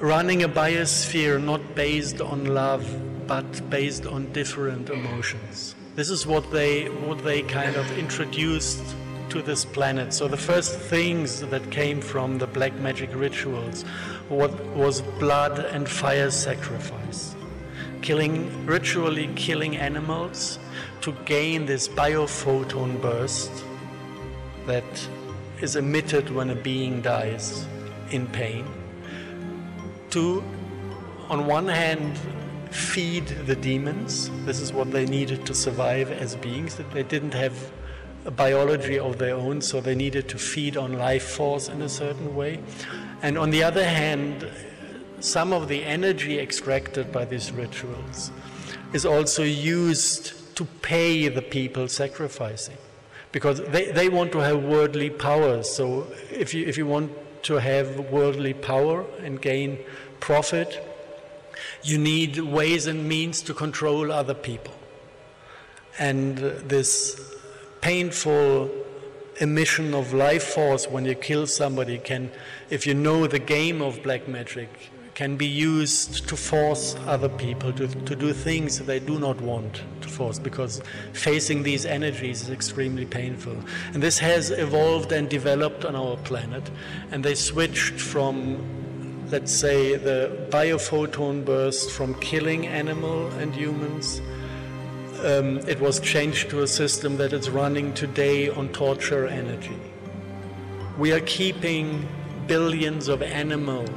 running a biosphere not based on love but based on different emotions. This is what they what they kind of introduced to this planet. So the first things that came from the black magic rituals what was blood and fire sacrifice. Killing ritually killing animals to gain this biophoton burst that is emitted when a being dies in pain to, on one hand, feed the demons. This is what they needed to survive as beings. That they didn't have a biology of their own, so they needed to feed on life force in a certain way. And on the other hand, some of the energy extracted by these rituals is also used to pay the people sacrificing. Because they, they want to have worldly power. So if you, if you want to have worldly power and gain profit, you need ways and means to control other people. And this painful emission of life force when you kill somebody can, if you know the game of black magic, can be used to force other people to, to do things they do not want to force because facing these energies is extremely painful. And this has evolved and developed on our planet. And they switched from, let's say, the biophoton burst from killing animal and humans. Um, it was changed to a system that is running today on torture energy. We are keeping billions of animals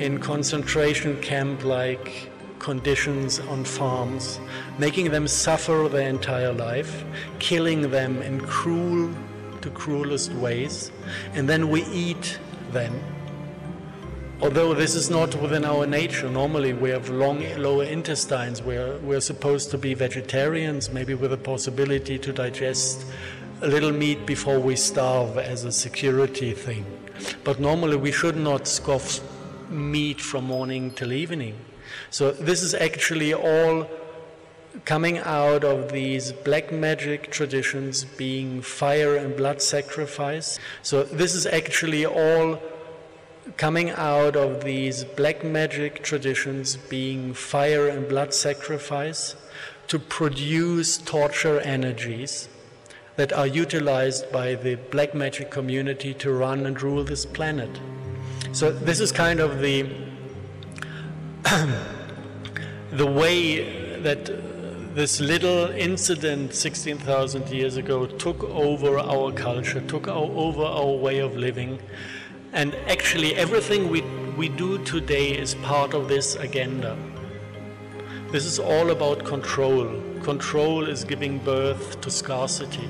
in concentration camp like conditions on farms, making them suffer their entire life, killing them in cruel to cruelest ways, and then we eat them. Although this is not within our nature, normally we have long lower intestines, we're, we're supposed to be vegetarians, maybe with a possibility to digest a little meat before we starve as a security thing. But normally we should not scoff meat from morning till evening. So this is actually all coming out of these black magic traditions being fire and blood sacrifice. So this is actually all coming out of these black magic traditions being fire and blood sacrifice to produce torture energies that are utilized by the black magic community to run and rule this planet. So this is kind of the the way that this little incident 16,000 years ago took over our culture, took over our way of living. And actually, everything we, we do today is part of this agenda. This is all about control. Control is giving birth to scarcity.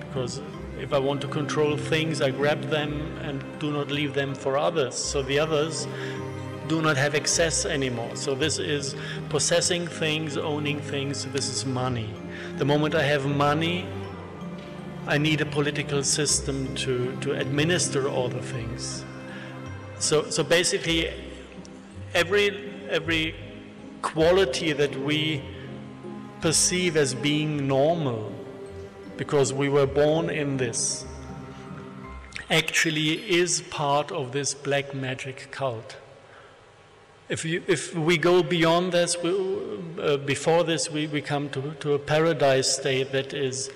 Because if I want to control things, I grab them and do not leave them for others. So the others do not have access anymore. So this is possessing things, owning things, this is money. The moment I have money, I need a political system to, to administer all the things. So, so basically, every, every quality that we perceive as being normal, because we were born in this, actually is part of this black magic cult. If, you, if we go beyond this, we, uh, before this, we, we come to, to a paradise state that is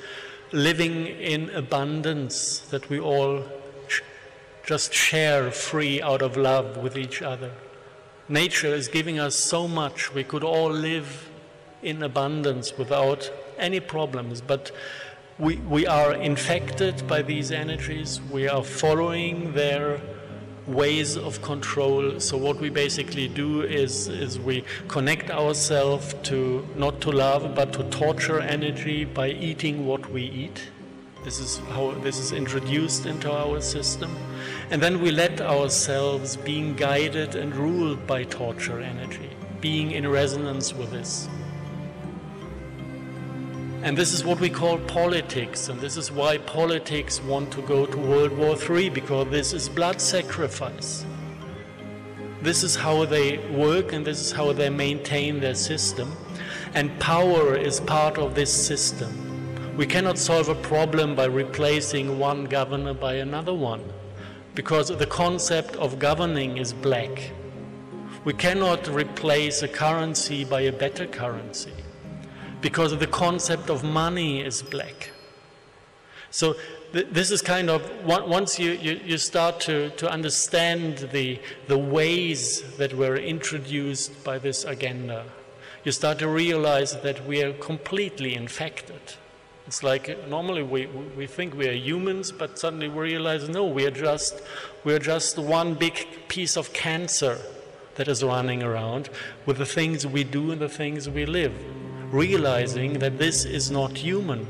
living in abundance, that we all sh- just share free out of love with each other. Nature is giving us so much, we could all live in abundance without any problems, but we, we are infected by these energies, we are following their ways of control. So what we basically do is is we connect ourselves to not to love but to torture energy by eating what we eat. This is how this is introduced into our system. And then we let ourselves being guided and ruled by torture energy, being in resonance with this. And this is what we call politics, and this is why politics want to go to World War III, because this is blood sacrifice. This is how they work, and this is how they maintain their system. And power is part of this system. We cannot solve a problem by replacing one governor by another one, because the concept of governing is black. We cannot replace a currency by a better currency because the concept of money is black. So th- this is kind of once you, you, you start to, to understand the, the ways that were introduced by this agenda, you start to realize that we are completely infected. It's like normally we, we think we are humans, but suddenly we realize no, we are just we are just one big piece of cancer that is running around with the things we do and the things we live, realizing that this is not human,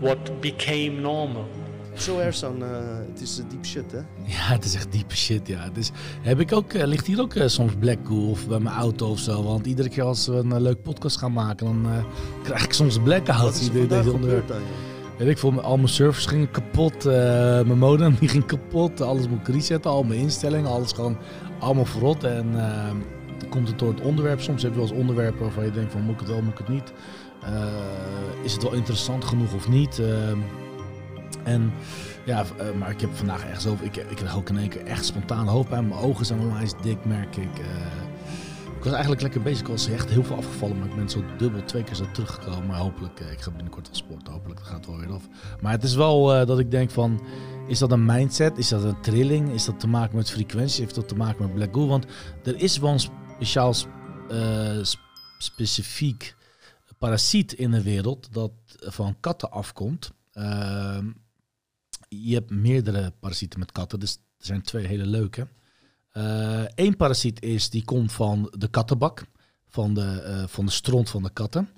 what became normal. Zo Ersan, eh het is uh, diep shit, hè? Ja, het is echt diepe shit, ja. Dus heb ik ook, eh, ligt hier ook eh, soms Black Goo of bij mijn auto of zo. Want iedere keer als we een eh, leuk podcast gaan maken, dan eh, krijg ik soms een Wat blackout. is er deze onderwerp. gebeurd dan? joh? Weet ik veel, al mijn servers gingen kapot, eh, mijn modem die ging kapot, alles moet ik resetten, al mijn instellingen, alles gewoon allemaal verrot. En dan komt het door het onderwerp. Soms heb je wel eens onderwerpen waarvan je denkt van moet ik het wel, moet ik het niet. Eh, is het wel interessant genoeg of niet? Eh, en ja, eh, maar ik heb vandaag echt zo, ik, ik krijg ook in één keer echt spontaan hoofdpijn. Mijn ogen zijn onwijs dik, merk ik. Ik was eigenlijk lekker bezig, ik was echt heel veel afgevallen, maar ik ben zo dubbel twee keer zo teruggekomen. Maar hopelijk, ik ga binnenkort wel sporten, hopelijk gaat het wel weer af. Maar het is wel dat ik denk van, is dat een mindset? Is dat een trilling? Is dat te maken met frequentie? Heeft dat te maken met Black Goo? Want er is wel een speciaal, eh, sp- specifiek parasiet in de wereld dat van katten afkomt. Ehm, je hebt meerdere parasieten met katten, dus er zijn twee hele leuke. Eén parasiet is, die komt van de kattenbak, van de, eh, van de stront van de katten.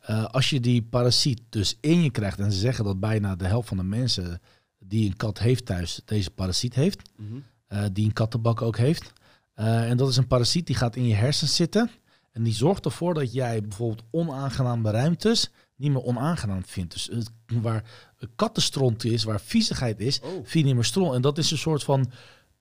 Eh, als je die parasiet dus in je krijgt, en ze zeggen dat bijna de helft van de mensen die een kat heeft thuis, deze parasiet heeft, Mhm. eh, die een kattenbak ook heeft. Eh, en dat is een parasiet die gaat in je hersens zitten. En die zorgt ervoor dat jij bijvoorbeeld onaangename ruimtes niet meer onaangenaam vindt. Dus het, waar kattenstront is, waar viezigheid is, Oh. vind je niet meer stront. En dat is een soort van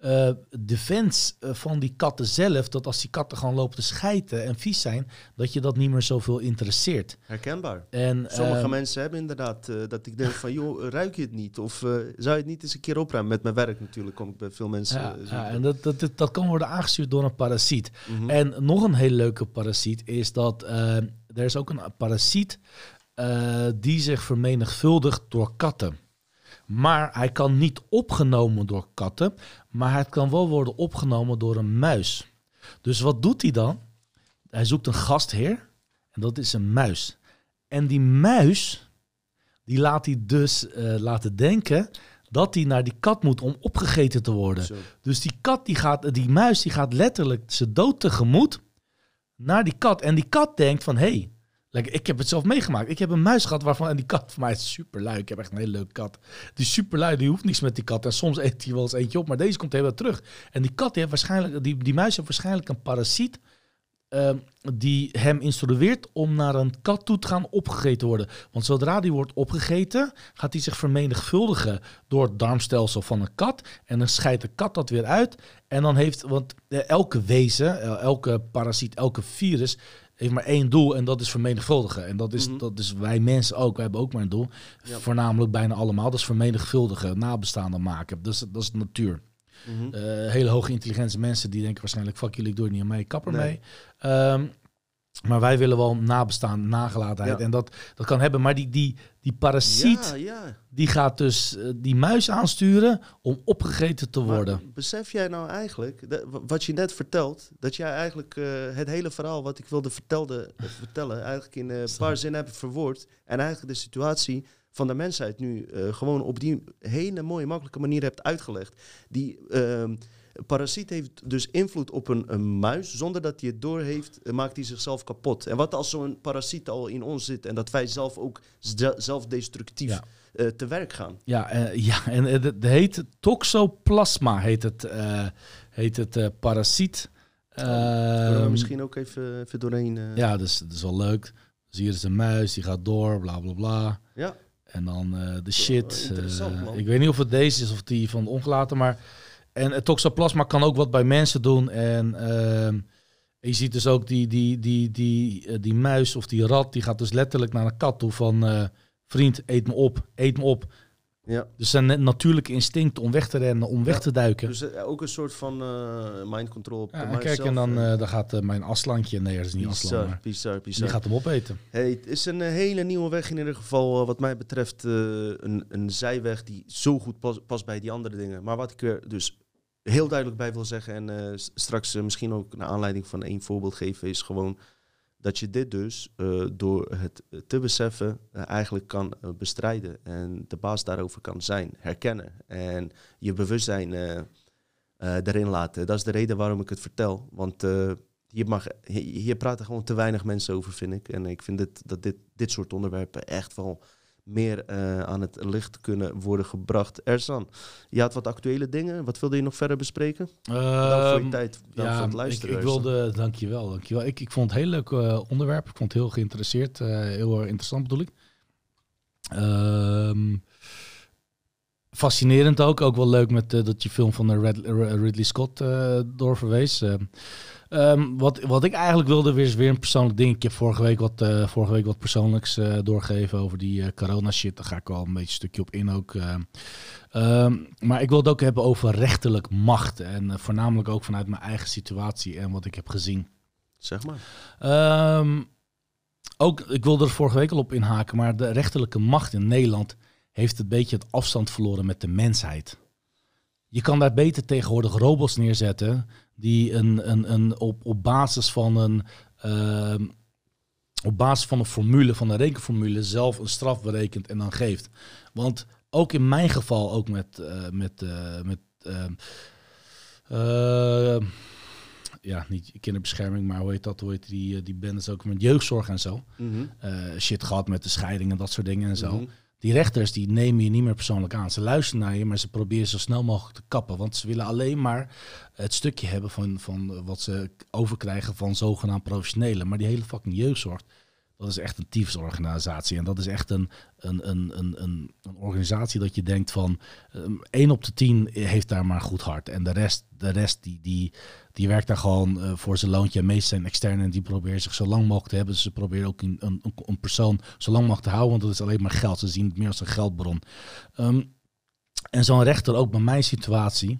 eh defense eh, van die katten zelf. Dat als die katten gewoon lopen te schijten en vies zijn, dat je dat niet meer zoveel interesseert. Herkenbaar. En, Sommige eh, mensen hebben inderdaad eh, dat ik denk van, joh, ruik je het niet? Of zou je het niet eens een keer opruimen? Met mijn werk natuurlijk kom ik bij veel mensen. Ja, en dat, dat, dat, kan worden aangestuurd door een parasiet. Mhm. En nog een hele leuke parasiet is dat eh, er is ook een parasiet die zich vermenigvuldigt door katten. Maar hij kan niet opgenomen door katten, maar het kan wel worden opgenomen door een muis. Dus wat doet hij dan? Hij zoekt een gastheer en dat is een muis. En die muis, die laat hij dus eh, laten denken dat hij naar die kat moet om opgegeten te worden. Zo. Dus die kat, die gaat, die muis, die gaat letterlijk zijn dood tegemoet naar die kat. En die kat denkt van, hé, hey, lekker, ik heb het zelf meegemaakt. Ik heb een muis gehad waarvan, en die kat voor mij is super lui. Ik heb echt een hele leuke kat. Die super lui, die hoeft niks met die kat. En soms eet hij wel eens eentje op, maar deze komt heel wel terug. En die kat, heeft waarschijnlijk, die, die muis heeft waarschijnlijk een parasiet eh, die hem instrueert om naar een kat toe te gaan opgegeten worden. Want zodra die wordt opgegeten, gaat hij zich vermenigvuldigen door het darmstelsel van een kat. En dan scheidt de kat dat weer uit. En dan heeft, want eh, elke wezen, elke parasiet, elke virus heeft maar één doel en dat is vermenigvuldigen. En dat is, Mhm. dat is wij mensen ook, wij hebben ook maar een doel. Ja. Voornamelijk bijna allemaal, dat is vermenigvuldigen, nabestaanden maken. Dat is de natuur. Mhm. Eh, hele hoge intelligente mensen die denken waarschijnlijk, fuck jullie, ik doe het niet aan mij, kapper Nee. mee. Ehm, maar wij willen wel nabestaan, nagelatenheid. Ja. En dat, dat kan hebben. Maar die, die, die parasiet, Ja, ja. die gaat dus eh, die muis aansturen om opgegeten te Maar worden. besef jij nou eigenlijk, dat- wat je net vertelt, dat jij eigenlijk eh, het hele verhaal wat ik wilde vertelde, eh, vertellen, eigenlijk in een paar zinnen hebt verwoord. En eigenlijk de situatie van de mensheid nu gewoon op die hele mooie, makkelijke manier hebt uitgelegd. Die, ehm, parasiet heeft dus invloed op een, een muis. Zonder dat hij het doorheeft, eh, maakt hij zichzelf kapot. En wat als zo'n parasiet al in ons zit en dat wij zelf ook ze- zelfdestructief Ja. eh, te werk gaan? Ja, eh, ja en het, heet toxoplasma, heet het, eh, heet het parasiet. Kunnen we Ehm, misschien ook even, even doorheen. Ja, dus dat is wel leuk. Dus hier is een muis, die gaat door, bla bla bla. ja. En dan de shit. ik weet niet of het deze is of die van de ongelaten, maar... En het toxoplasma kan ook wat bij mensen doen. En ehm, je ziet dus ook die, die, die, die, eh, die muis of die rat, die gaat dus letterlijk naar een kat toe van... eh, vriend, eet me op, eet me op. ja. Dus zijn net natuurlijke instinct om weg te rennen, om weg te duiken. Dus eh, ook een soort van eh mind control op Ja, de kijk, zelf, en dan, dan gaat mijn aslandje, nee, dat is niet aslan, bizar, maar bizar, die gaat hem opeten. Hey, het is een hele nieuwe weg in ieder geval, wat mij betreft, een, een zijweg die zo goed pas- past bij die andere dingen. Maar wat ik er dus heel duidelijk bij wil zeggen, en eh, straks eh, misschien ook naar aanleiding van één voorbeeld geven, is gewoon dat je dit dus eh, door het te beseffen eigenlijk kan bestrijden. En de baas daarover kan zijn, herkennen en je bewustzijn erin laten. Dat is de reden waarom ik het vertel. Want hier, mag, hier praten gewoon te weinig mensen over, vind ik. En ik vind dit, dat dit, dit soort onderwerpen echt wel meer eh, aan het licht kunnen worden gebracht. Erzan, je had wat actuele dingen. Wat wilde je nog verder bespreken? Dank voor je Ehm, tijd. Dank ja, voor het ik, luisteren. ik Erzan. wilde, dankjewel, dankjewel. Ik, ik vond het een heel leuk eh, onderwerp. Ik vond het heel geïnteresseerd, eh, heel erg interessant bedoel ik. Ehm, fascinerend ook, ook wel leuk met dat je film van de Red, Ridley Scott doorverwees. Ehm, ehm, wat, wat ik eigenlijk wilde, is weer een persoonlijk ding. Ik heb vorige week wat, eh, vorige week wat persoonlijks eh, doorgegeven over die eh, corona shit. Daar ga ik wel een beetje een stukje op in ook. eh. Ehm, maar ik wil het ook hebben over rechterlijk macht. En voornamelijk ook vanuit mijn eigen situatie en wat ik heb gezien. Zeg maar. Ehm, ook, ik wilde er vorige week al op inhaken, maar de rechterlijke macht in Nederland heeft een beetje het afstand verloren met de mensheid. Je kan daar beter tegenwoordig robots neerzetten die een, een, een op, op basis van een ehm, op basis van een formule, van een rekenformule, zelf een straf berekent en dan geeft. Want ook in mijn geval, ook met, eh, met, eh, met ehm, eh, ja, niet kinderbescherming, maar hoe heet dat? Hoe heet die, eh, die bendes ook met jeugdzorg en zo. Mhm. Shit gehad met de scheiding en dat soort dingen en zo. Mhm. Die rechters die nemen je niet meer persoonlijk aan. Ze luisteren naar je, maar ze proberen zo snel mogelijk te kappen. Want ze willen alleen maar het stukje hebben van, van wat ze overkrijgen van zogenaamd professionelen. Maar die hele fucking jeugdzorg, dat is echt een tyfusorganisatie. En dat is echt een, een, een, een, een, organisatie dat je denkt van... Um, 1 op de 10 heeft daar maar goed hart. En de rest, de rest die, die, die werkt daar gewoon eh, voor zijn loontje. En meestal zijn externe en die proberen zich zo lang mogelijk te hebben. Ze proberen ook een, een, een persoon zo lang mogelijk te houden. Want dat is alleen maar geld. Ze zien het meer als een geldbron. Um, en zo'n rechter, ook bij mijn situatie...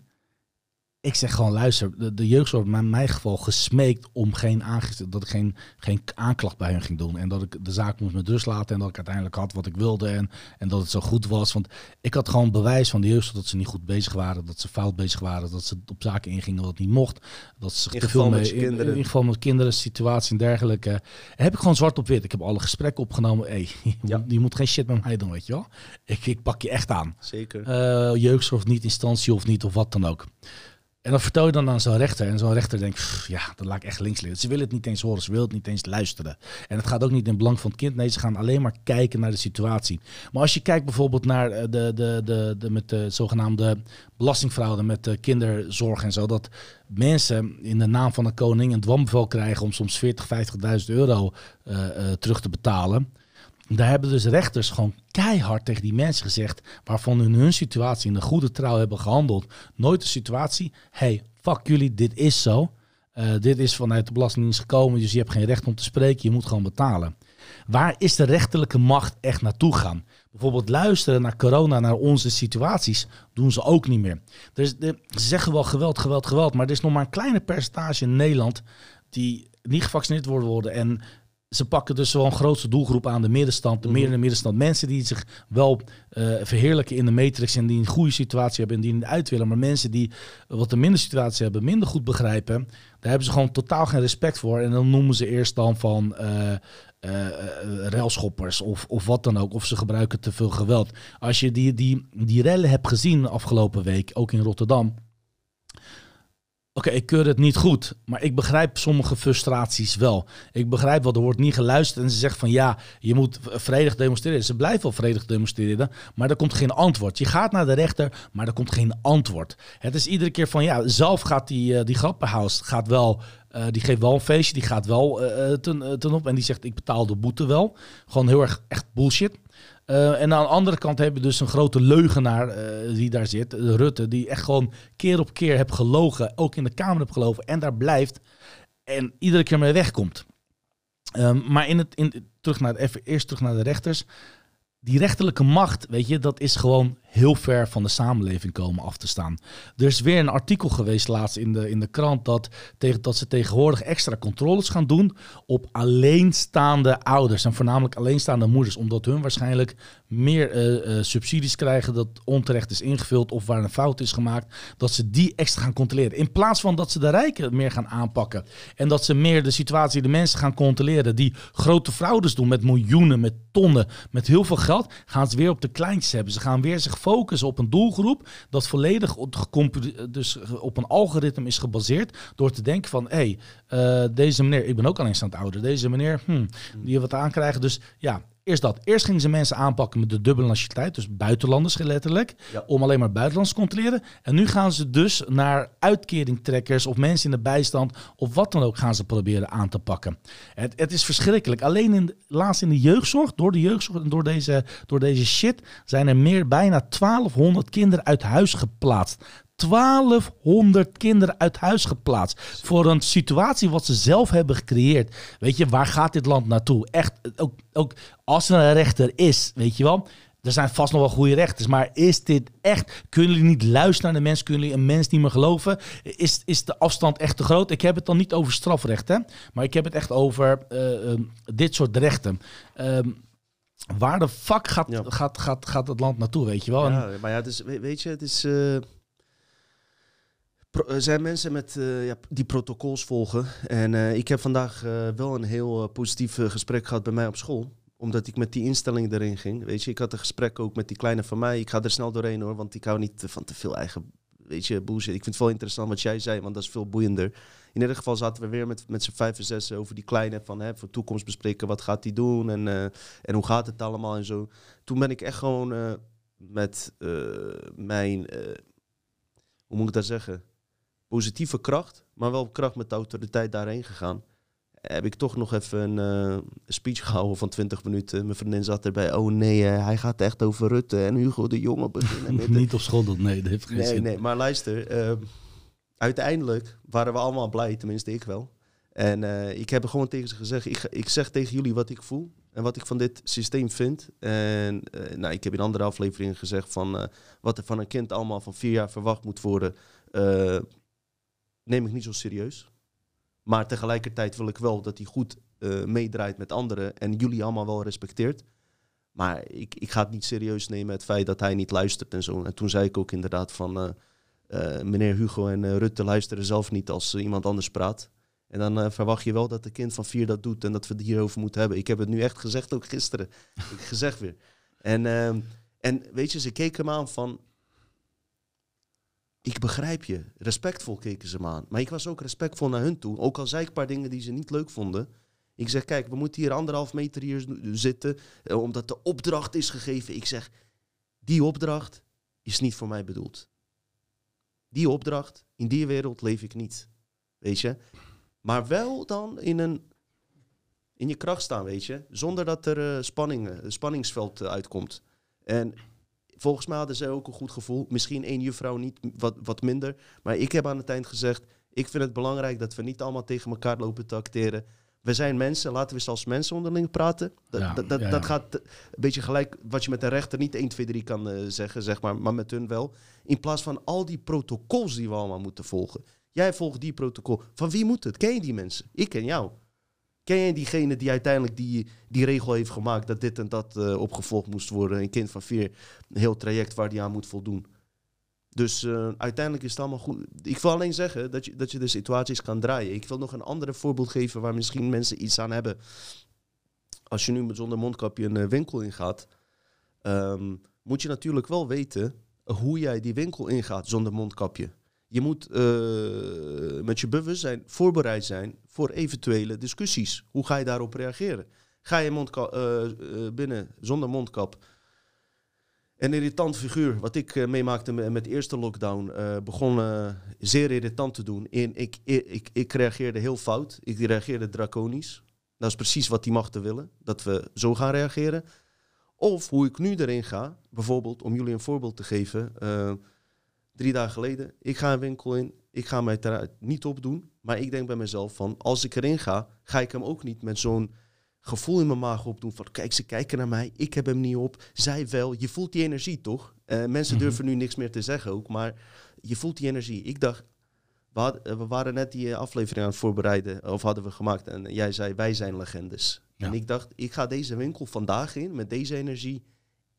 Ik zeg gewoon, luister, de, de jeugdzorg in mijn geval gesmeekt om geen aangifte, dat ik geen, geen aanklacht bij hen ging doen. En dat ik de zaak moest met rust laten en dat ik uiteindelijk had wat ik wilde en, en dat het zo goed was. Want ik had gewoon bewijs van de jeugdzorg dat ze niet goed bezig waren, dat ze fout bezig waren, dat ze op zaken ingingen wat niet mocht. Dat ze In te veel met mee, in, in geval met kinderen, situatie en dergelijke. En heb ik gewoon zwart op wit. Ik heb alle gesprekken opgenomen. Hey, je, Ja. moet, je moet geen shit met mij doen, weet je wel. Ik, ik pak je echt aan Zeker. eh jeugdzorg niet, instantie of niet, of wat dan ook. En dat vertel je dan aan zo'n rechter. En zo'n rechter denkt, "Pff, ja, dat laat ik echt links liggen. Ze willen het niet eens horen, ze willen het niet eens luisteren. En het gaat ook niet in belang van het kind. Nee, ze gaan alleen maar kijken naar de situatie. Maar als je kijkt bijvoorbeeld naar eh, de, de, de, de, met de zogenaamde belastingfraude met de kinderzorg en zo. Dat mensen in de naam van de koning een dwambevel krijgen om soms 40, 50.000 euro eh, eh, terug te betalen. Daar hebben dus rechters gewoon keihard tegen die mensen gezegd, waarvan in hun situatie in de goede trouw hebben gehandeld. Nooit de situatie, hey, fuck jullie, dit is zo. Eh, dit is vanuit de Belastingdienst gekomen, dus je hebt geen recht om te spreken, je moet gewoon betalen. Waar is de rechterlijke macht echt naartoe gaan? Bijvoorbeeld luisteren naar corona, naar onze situaties, doen ze ook niet meer. Dus de, ze zeggen wel geweld, geweld, geweld, maar er is nog maar een kleine percentage in Nederland die niet gevaccineerd worden worden en ze pakken dus wel een grootste doelgroep aan de middenstand, de Mhm. meer in de middenstand. Mensen die zich wel eh, verheerlijken in de matrix en die een goede situatie hebben en die niet uit willen. Maar mensen die wat een minder situatie hebben, minder goed begrijpen, daar hebben ze gewoon totaal geen respect voor. En dan noemen ze eerst dan van eh, eh, railschoppers of, of wat dan ook. Of ze gebruiken te veel geweld. Als je die, die, die rellen hebt gezien de afgelopen week, ook in Rotterdam. Oké, ik keur het niet goed, maar ik begrijp sommige frustraties wel. Ik begrijp wel, er wordt niet geluisterd en ze zeggen van ja, je moet vredig demonstreren. Ze blijven wel vredig demonstreren, maar er komt geen antwoord. Je gaat naar de rechter, maar er komt geen antwoord. Het is iedere keer van ja, zelf gaat die, uh, die grappenhuis gaat wel uh, die geeft wel een feestje, die gaat wel uh, ten, ten, op en die zegt ik betaal de boete wel. Gewoon heel erg echt bullshit. Uh, en aan de andere kant hebben we dus een grote leugenaar uh, die daar zit, Rutte, die echt gewoon keer op keer heeft gelogen, ook in de Kamer heeft gelogen en daar blijft en iedere keer mee wegkomt. Um, maar in het, in, terug naar, even eerst terug naar de rechters. Die rechterlijke macht, weet je, dat is gewoon heel ver van de samenleving komen af te staan. Er is weer een artikel geweest laatst in de, in de krant dat, tegen, dat ze tegenwoordig extra controles gaan doen op alleenstaande ouders. En voornamelijk alleenstaande moeders, omdat hun waarschijnlijk meer uh, uh, subsidies krijgen dat onterecht is ingevuld of waar een fout is gemaakt. Dat ze die extra gaan controleren. In plaats van dat ze de rijken meer gaan aanpakken. En dat ze meer de situatie, de mensen gaan controleren die grote fraudes doen met miljoenen, met tonnen, met heel veel geld. Gaan ze weer op de kleintjes hebben. Ze gaan weer zich focussen op een doelgroep dat volledig dus op een algoritme is gebaseerd. Door te denken van, hé, hey, uh, deze meneer, ik ben ook alleenstaand ouder. Deze meneer, hmm, die wat aankrijgen. Dus ja, Eerst dat. Eerst gingen ze mensen aanpakken met de dubbele nationaliteit, dus buitenlanders letterlijk, ja. om alleen maar buitenlanders te controleren. En nu gaan ze dus naar uitkeringtrekkers of mensen in de bijstand of wat dan ook gaan ze proberen aan te pakken. Het, het is verschrikkelijk. Alleen in laatst in de jeugdzorg, door de jeugdzorg en door deze, door deze shit, zijn er meer bijna 1200 kinderen uit huis geplaatst. 1200 kinderen uit huis geplaatst. Voor een situatie wat ze zelf hebben gecreëerd. Weet je, waar gaat dit land naartoe? Echt, ook, ook als er een rechter is, weet je wel. Er zijn vast nog wel goede rechters, maar is dit echt? Kunnen jullie niet luisteren naar de mensen? Kunnen jullie een mens niet meer geloven? Is, is de afstand echt te groot? Ik heb het dan niet over strafrecht, hè? maar ik heb het echt over uh, uh, dit soort rechten. Uh, waar de fuck gaat, ja. gaat, gaat, gaat het land naartoe, weet je wel? Ja, maar ja, dus, weet je, het is... Uh er zijn mensen met, uh, ja, die protocols volgen. En uh, ik heb vandaag uh, wel een heel positief gesprek gehad bij mij op school. Omdat ik met die instelling erin ging. Weet je, ik had een gesprek ook met die kleine van mij. Ik ga er snel doorheen hoor, want ik hou niet van te veel eigen weet je, bullshit. Ik vind het wel interessant wat jij zei, want dat is veel boeiender. In ieder geval zaten we weer met, met z'n vijf en zes over die kleine van hè, voor toekomst bespreken. Wat gaat hij doen en, en hoe gaat het allemaal en zo. Toen ben ik echt gewoon met mijn, hoe moet ik dat zeggen? Positieve kracht, maar wel kracht met de autoriteit daarheen gegaan. Heb ik toch nog even een uh, speech gehouden van 20 minuten. Mijn vriendin zat erbij. Oh nee, uh, hij gaat echt over Rutte en Hugo de Jonge beginnen. Met Niet op school doen, nee, dat heeft geen nee, zin. Nee, maar luister. Uh, uiteindelijk waren we allemaal blij, tenminste ik wel. En ik heb gewoon tegen ze gezegd, ik, ik zeg tegen jullie wat ik voel en wat ik van dit systeem vind. En nou, ik heb in andere afleveringen gezegd van wat er van een kind allemaal van vier jaar verwacht moet worden neem ik niet zo serieus. Maar tegelijkertijd wil ik wel dat hij goed uh, meedraait met anderen en jullie allemaal wel respecteert. Maar ik, ik ga het niet serieus nemen, het feit dat hij niet luistert en zo. En toen zei ik ook inderdaad van, uh, uh, meneer Hugo en Rutte luisteren zelf niet als iemand anders praat. En dan verwacht je wel dat de kind van vier dat doet en dat we het hierover moeten hebben. Ik heb het nu echt gezegd, ook gisteren. ik gezegd weer. En, ehm, en weet je, ze keken me aan van, ik begrijp je. Respectvol keken ze me aan. Maar ik was ook respectvol naar hun toe. Ook al zei ik een paar dingen die ze niet leuk vonden. Ik zeg, kijk, we moeten hier anderhalf meter hier zitten. Eh, omdat de opdracht is gegeven. Ik zeg, die opdracht is niet voor mij bedoeld. Die opdracht, in die wereld leef ik niet. Weet je? Maar wel dan in een... In je kracht staan, weet je. Zonder dat er uh, spanning, uh, spanningsveld uitkomt. En Volgens mij hadden zij ook een goed gevoel. Misschien één juffrouw niet wat, wat minder. Maar ik heb aan het eind gezegd: ik vind het belangrijk dat we niet allemaal tegen elkaar lopen te acteren. We zijn mensen, laten we als mensen onderling praten. Dat, Ja, dat, dat, ja, dat ja. gaat een beetje gelijk wat je met een rechter niet 1, 2, 3 kan eh, zeggen, zeg maar, maar met hun wel. In plaats van al die protocols die we allemaal moeten volgen. Jij volgt die protocol. Van wie moet het? Ken je die mensen? Ik ken jou. Ken jij diegene die uiteindelijk die, die regel heeft gemaakt dat dit en dat eh, opgevolgd moest worden? Een kind van vier, een heel traject waar die aan moet voldoen. Dus eh, uiteindelijk is het allemaal goed. Ik wil alleen zeggen dat je, dat je de situaties kan draaien. Ik wil nog een ander voorbeeld geven waar misschien mensen iets aan hebben. Als je nu zonder mondkapje een eh, winkel ingaat, ehm, moet je natuurlijk wel weten hoe jij die winkel ingaat zonder mondkapje. Je moet met je bewustzijn voorbereid zijn voor eventuele discussies. Hoe ga je daarop reageren? Ga je mondka- eh, eh, binnen zonder mondkap? Een irritant figuur, wat ik eh, meemaakte met, de eerste lockdown, begon zeer irritant te doen. In, ik, ik, ik, reageerde heel fout. Ik reageerde draconisch. Dat is precies wat die machten willen, dat we zo gaan reageren. Of hoe ik nu erin ga, bijvoorbeeld om jullie een voorbeeld te geven. drie dagen geleden, ik ga een winkel in, ik ga mij eruit niet opdoen. Maar ik denk bij mezelf van, als ik erin ga, ga ik hem ook niet met zo'n gevoel in mijn maag opdoen van, kijk, ze kijken naar mij, ik heb hem niet op, zij wel. Je voelt die energie toch? Eh, mensen Mhm. durven nu niks meer te zeggen ook, maar je voelt die energie. Ik dacht, we, eh, waren net die eh, aflevering aan het voorbereiden, of hadden we gemaakt, en jij zei, wij zijn legendes. Ja. En ik dacht, ik ga deze winkel vandaag in met deze energie.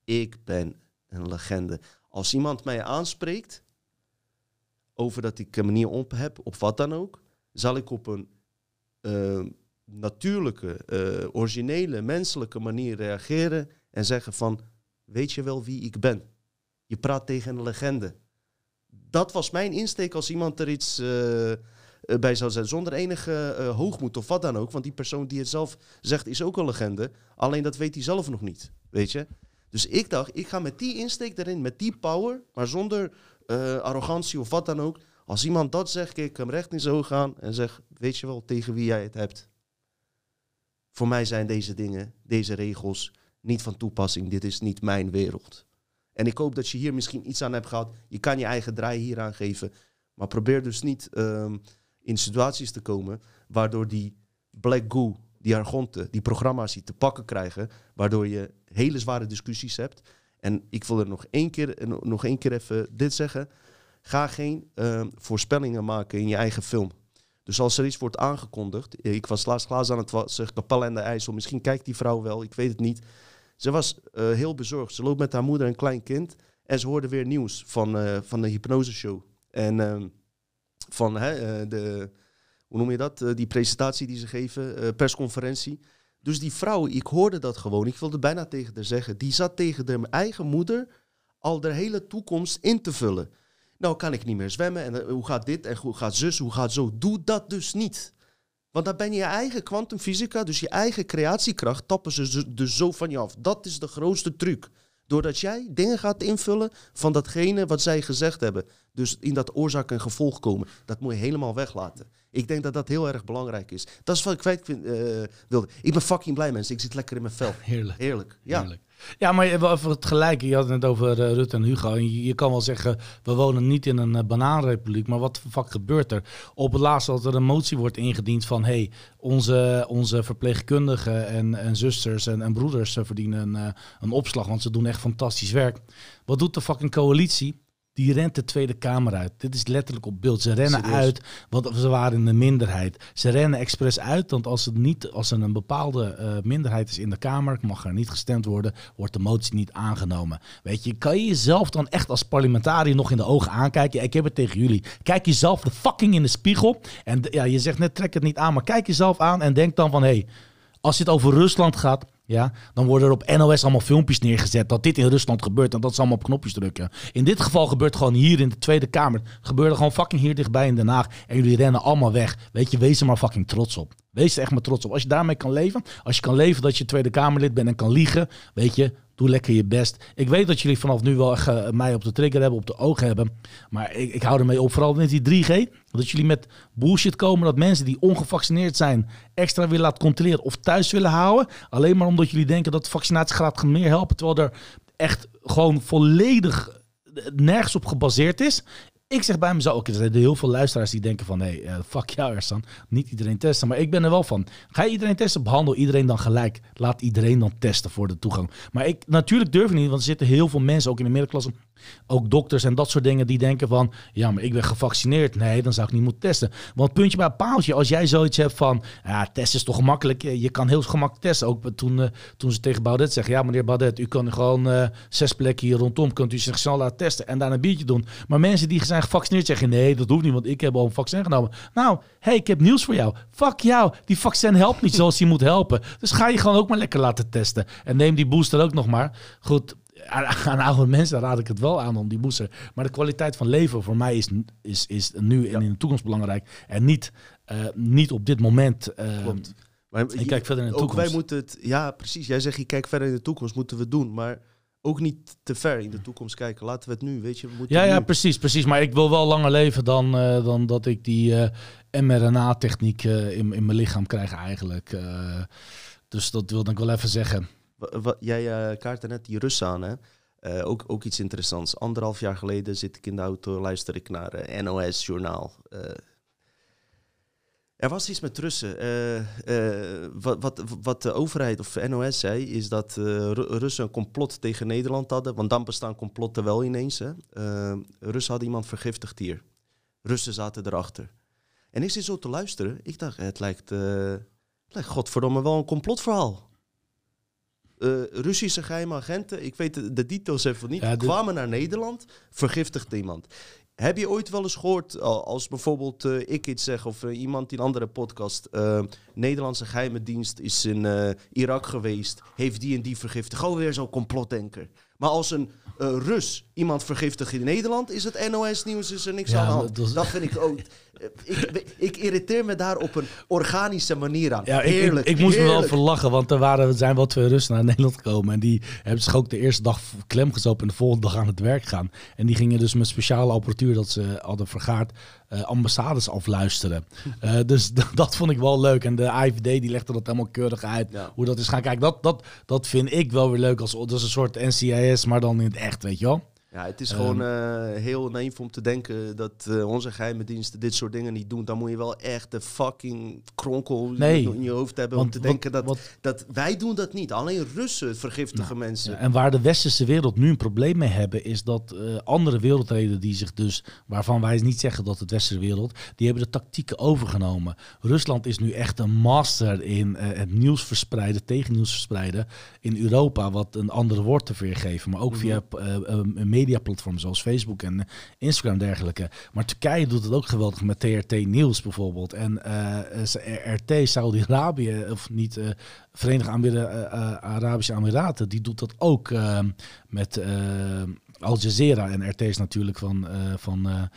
Ik ben een legende. Als iemand mij aanspreekt over dat ik een manier op heb, of wat dan ook, zal ik op een eh, natuurlijke, eh, originele, menselijke manier reageren en zeggen van, weet je wel wie ik ben? Je praat tegen een legende. Dat was mijn insteek als iemand er iets eh, bij zou zijn, zonder enige hoogmoed of wat dan ook. Want die persoon die het zelf zegt is ook een legende, alleen dat weet hij zelf nog niet, weet je? Dus ik dacht, ik ga met die insteek erin, met die power, maar zonder arrogantie of wat dan ook. Als iemand dat zegt, kijk ik hem recht in zijn ogen aan en zeg, weet je wel tegen wie jij het hebt? Voor mij zijn deze dingen, deze regels, niet van toepassing. Dit is niet mijn wereld. En ik hoop dat je hier misschien iets aan hebt gehad. Je kan je eigen draai hier aan geven. Maar probeer dus niet ehm, in situaties te komen waardoor die black goo, die argonten, die programma's die te pakken krijgen, waardoor je hele zware discussies hebt. En ik wil er nog één keer, nog één keer even dit zeggen. Ga geen ehm, voorspellingen maken in je eigen film. Dus als er iets wordt aangekondigd. eh, Ik was laatst glazen aan het wassen, Kapel en de IJssel. Misschien kijkt die vrouw wel, ik weet het niet. Ze was eh, heel bezorgd. Ze loopt met haar moeder en klein kind. En ze hoorde weer nieuws van, eh, van de hypnoseshow. En ehm, van hè, de, hoe noem je dat? Die presentatie die ze geven, persconferentie. Dus die vrouw, ik hoorde dat gewoon. Ik wilde bijna tegen haar zeggen. Die zat tegen de eigen moeder al de hele toekomst in te vullen. Nou kan ik niet meer zwemmen. En eh, hoe gaat dit? En hoe gaat zus? Hoe gaat zo? Doe dat dus niet. Want dan ben je je eigen kwantumfysica, dus je eigen creatiekracht, tappen ze dus zo van je af. Dat is de grootste truc. Doordat jij dingen gaat invullen van datgene wat zij gezegd hebben. Dus in dat oorzaak en gevolg komen. Dat moet je helemaal weglaten. Ik denk dat dat heel erg belangrijk is. Dat is wat ik kwijt eh, wilde. Ik ben fucking blij, mensen. Ik zit lekker in mijn vel. Heerlijk. Heerlijk. Ja. Heerlijk. Ja, maar je- even het gelijk. Je had het net over eh, Rutte en Hugo. En je, kan wel zeggen, we wonen niet in een banaanrepubliek. Maar wat fuck gebeurt er? Op het laatst dat er een motie wordt ingediend van... hey, onze, onze verpleegkundigen en, en zusters en, en broeders verdienen een, eh, een opslag. Want ze doen echt fantastisch werk. Wat doet de fucking coalitie? Die rent de Tweede Kamer uit. Dit is letterlijk op beeld. Ze rennen Serieus? uit, want ze waren in de minderheid. Ze rennen expres uit, want als, het niet, als er een bepaalde eh, minderheid is in de Kamer, mag er niet gestemd worden, wordt de motie niet aangenomen. Weet je, kan je jezelf dan echt als parlementariër nog in de ogen aankijken? Ja, ik heb het tegen jullie. Kijk jezelf de fucking in de spiegel. En ja, je zegt net, trek het niet aan, maar kijk jezelf aan en denk dan van, hé, hey, als het over Rusland gaat, ja, dan worden er op NOS allemaal filmpjes neergezet dat dit in Rusland gebeurt en dat ze allemaal op knopjes drukken. In dit geval gebeurt gewoon hier in de Tweede Kamer. Gebeurde gewoon fucking hier dichtbij in Den Haag en jullie rennen allemaal weg. Weet je, wees er maar fucking trots op. Wees er echt maar trots op. Als je daarmee kan leven, als je kan leven dat je Tweede Kamerlid bent en kan liegen, weet je, doe lekker je best. Ik weet dat jullie vanaf nu wel echt eh, mij op de trigger hebben, op de ogen hebben, maar ik, ik hou ermee op, vooral met die 3G, dat jullie met bullshit komen dat mensen die ongevaccineerd zijn extra willen laten controleren of thuis willen houden, alleen maar omdat jullie denken dat de vaccinatiegraad gaat meer helpen, terwijl er echt gewoon volledig eh, nergens op gebaseerd is. Ik zeg bij mezelf, oké, er zijn heel veel luisteraars die denken van, hé, hey, fuck jou Ersan, niet iedereen testen. Maar ik ben er wel van. Ga je iedereen testen, behandel iedereen dan gelijk. Laat iedereen dan testen voor de toegang. Maar ik, natuurlijk durf ik niet, want er zitten heel veel mensen, ook in de middenklasse, ook dokters en dat soort dingen, die denken van, ja, maar ik ben gevaccineerd. Nee, dan zou ik niet moeten testen. Want puntje bij paaltje, als jij zoiets hebt van, ja, testen is toch gemakkelijk. Eh, Je kan heel gemakkelijk testen. Ook toen, eh, toen ze tegen Baudet zeggen, ja, meneer Baudet, u kan gewoon eh, zes plekken hier rondom, kunt u zich snel laten testen en daar een biertje doen. Maar mensen die zijn gevaccineerd zeggen, nee, dat hoeft niet, want ik heb al een vaccin genomen. Nou, hey, ik heb nieuws voor jou. Fuck jou, die vaccin helpt niet zoals hij moet helpen. Dus ga je gewoon ook maar lekker laten testen. En neem die booster ook nog maar. Goed, aan, oude mensen raad ik het wel aan om die booster. Maar de kwaliteit van leven voor mij is, is, is nu en in de toekomst belangrijk. En niet, eh, niet op dit moment. eh, Klopt. Maar ik je- kijk verder in de ook toekomst. wij moeten het, ja precies, jij zegt je kijkt verder in de toekomst, moeten we doen. Maar ook niet te ver in de toekomst kijken. Laten we het nu, weet je. We moeten Ja, ja, nu. precies, precies. Maar ik wil wel langer leven dan, eh, dan dat ik die mRNA-techniek in, in mijn lichaam krijg eigenlijk. Dus dat wilde ik wel even zeggen. Jij eh kaartte net die Russen aan, hè? Eh, ook, ook iets interessants. Anderhalf jaar geleden zit ik in de auto, luister ik naar eh, NOS-journaal. Eh, er was iets met Russen. Wat, wat, wat de overheid of NOS zei, is dat Ru- Russen een complot tegen Nederland hadden. Want dan bestaan complotten wel ineens. Hè? Russen hadden iemand vergiftigd hier. Russen zaten erachter. En ik zit zo te luisteren. Ik dacht, het lijkt, het lijkt godverdomme wel een complotverhaal. Eh, Russische geheime agenten, ik weet de, de details even niet, Ja, de- kwamen naar Nederland, vergiftigde iemand. Heb je ooit wel eens gehoord, al- als bijvoorbeeld eh, ik iets zeg of eh, iemand in een andere podcast, Nederlandse geheime dienst is in Irak geweest, heeft die en die vergiftigd. Gewoon weer zo'n complotdenker. Maar als een Rus iemand vergiftigt in Nederland, is het NOS-nieuws, is er niks Ja, aan de hand. dat- Dat, vind ik ook. Ik, ik irriteer me daar op een organische manier aan. Ja, ik, ik, heerlijk. ik moest me wel heerlijk. even lachen, want er waren, er zijn wel twee Russen naar Nederland gekomen. En die hebben zich ook de eerste dag klem gezopen en de volgende dag aan het werk gaan. En die gingen dus met speciale apparatuur dat ze hadden vergaard, eh, ambassades afluisteren. Eh, dus dat vond ik wel leuk. En de AIVD die legde dat helemaal keurig uit, Ja. hoe dat is gaan. Kijk, dat, dat, dat vind ik wel weer leuk. Als, dat is een soort NCIS, maar dan in het echt, weet je wel. Ja, het is Ehm. gewoon eh, heel naïef om te denken dat eh, onze geheime diensten dit soort dingen niet doen. Dan moet je wel echt de fucking kronkel Nee. in je hoofd hebben Want om te wat- denken dat, wat- dat wij doen dat niet. Alleen Russen vergiftigen mensen. Ja, en waar de westerse wereld nu een probleem mee hebben, is dat eh, andere wereldreden die zich dus, waarvan wij niet zeggen dat het westerse wereld, die hebben de tactieken overgenomen. Rusland is nu echt een master in het nieuws verspreiden, tegennieuws verspreiden in Europa, wat een andere woord te weergeven. Maar ook via eh, mediaplatforms zoals Facebook en eh, Instagram en dergelijke. Maar Turkije doet het ook geweldig met TRT Nieuws bijvoorbeeld. En eh, eh, RT Saudi-Arabië, of niet, Verenigde Arabische Emiraten, die doet dat ook eh, met Al Jazeera. En RT is natuurlijk van, van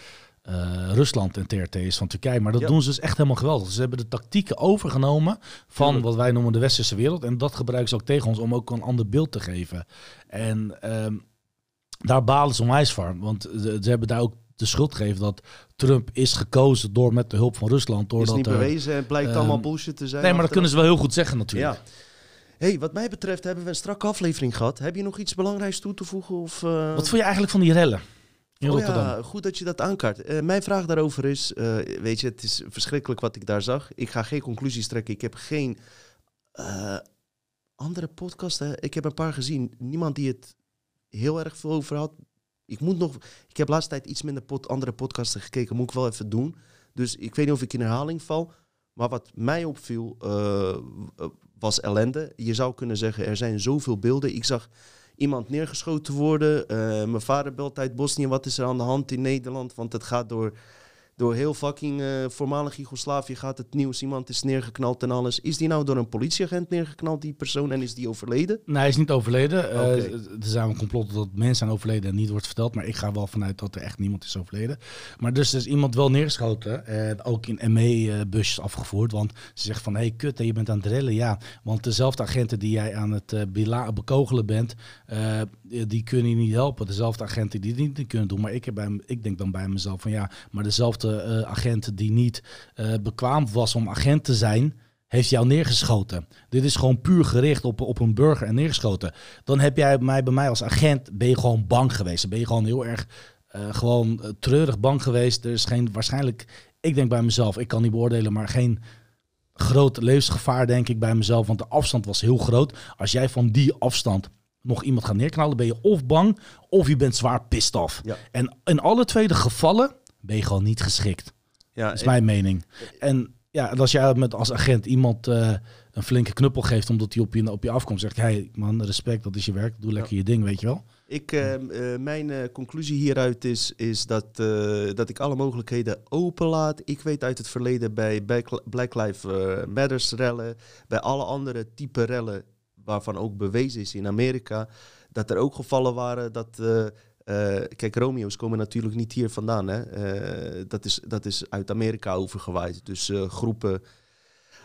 Rusland en TRT is van Turkije. Maar dat Ja. doen ze dus echt helemaal geweldig. Ze hebben de tactieken overgenomen van wat wij noemen de westerse wereld. En dat gebruiken ze ook tegen ons om ook een ander beeld te geven. En ehm, daar balen ze onwijs van. Want ze, ze hebben daar ook de schuld gegeven dat Trump is gekozen door met de hulp van Rusland. is Doordat niet bewezen en het blijkt ehm, allemaal bullshit te zijn. Nee, maar dat kunnen ze wel heel goed zeggen natuurlijk. Ja. hey, wat mij betreft hebben we een strakke aflevering gehad. Heb je nog iets belangrijks toe te voegen? Of, eh, Wat vond je eigenlijk van die rellen in Oh Rotterdam? ja, goed dat je dat aankaart. Eh, mijn vraag daarover is, eh, weet je, het is verschrikkelijk wat ik daar zag. Ik ga geen conclusies trekken. Ik heb geen andere podcast. Hè. Ik heb een paar gezien. Niemand die het heel erg veel over had. Ik moet nog. Ik heb laatst tijd iets minder andere podcasten gekeken. Moet ik wel even doen. Dus ik weet niet of ik in herhaling val. Maar wat mij opviel eh, was ellende. Je zou kunnen zeggen, er zijn zoveel beelden. Ik zag iemand neergeschoten worden. Eh, mijn vader belt uit Bosnië. Wat is er aan de hand in Nederland? Want het gaat door, door heel fucking eh, voormalig Joegoslavië gaat het nieuws. Iemand is neergeknald en alles. Is die nou door een politieagent neergeknald, die persoon? En is die overleden? Nee, hij is niet overleden. Eh, Oké. er zijn complotten dat mensen zijn overleden en niet wordt verteld. Maar ik ga wel vanuit dat er echt niemand is overleden. Maar dus is iemand wel neergeschoten. En ook in ME-busjes afgevoerd. Want ze zeggen van, hé hey, kut, je bent aan het rellen. Ja, want dezelfde agenten die jij aan het eh, bekogelen bent, die kunnen je niet helpen. Dezelfde agenten die het niet kunnen doen. Maar ik, heb bij, ik denk dan bij mezelf van, ja, maar dezelfde eh agenten die niet eh, bekwaam was om agent te zijn heeft jou neergeschoten. Dit is gewoon puur gericht op, op een burger en neergeschoten. Dan heb jij mij bij mij als agent, ben je gewoon bang geweest. Dan ben je gewoon heel erg eh, gewoon treurig bang geweest. Er is geen waarschijnlijk, ik denk bij mezelf, ik kan niet beoordelen, maar geen groot levensgevaar denk ik bij mezelf. Want de afstand was heel groot. Als jij van die afstand nog iemand gaat neerknallen, ben je of bang of je bent zwaar pissed. Ja. En in alle twee de gevallen ben je gewoon niet geschikt. Ja, Dat is mijn mening. En ja, als jij met als agent iemand eh, een flinke knuppel geeft omdat hij op je, op je afkomt, zegt hij, man, respect, dat is je werk, doe lekker je ding, weet je wel. Ik, eh, eh, mijn conclusie hieruit is, is dat, dat ik alle mogelijkheden openlaat. Ik weet uit het verleden bij Black, Lives Matters rellen, bij alle andere type rellen, waarvan ook bewezen is in Amerika, dat er ook gevallen waren dat... eh, kijk, Romeo's komen natuurlijk niet hier vandaan. Hè? Eh, dat, is, dat is uit Amerika overgewaaid. Dus eh, groepen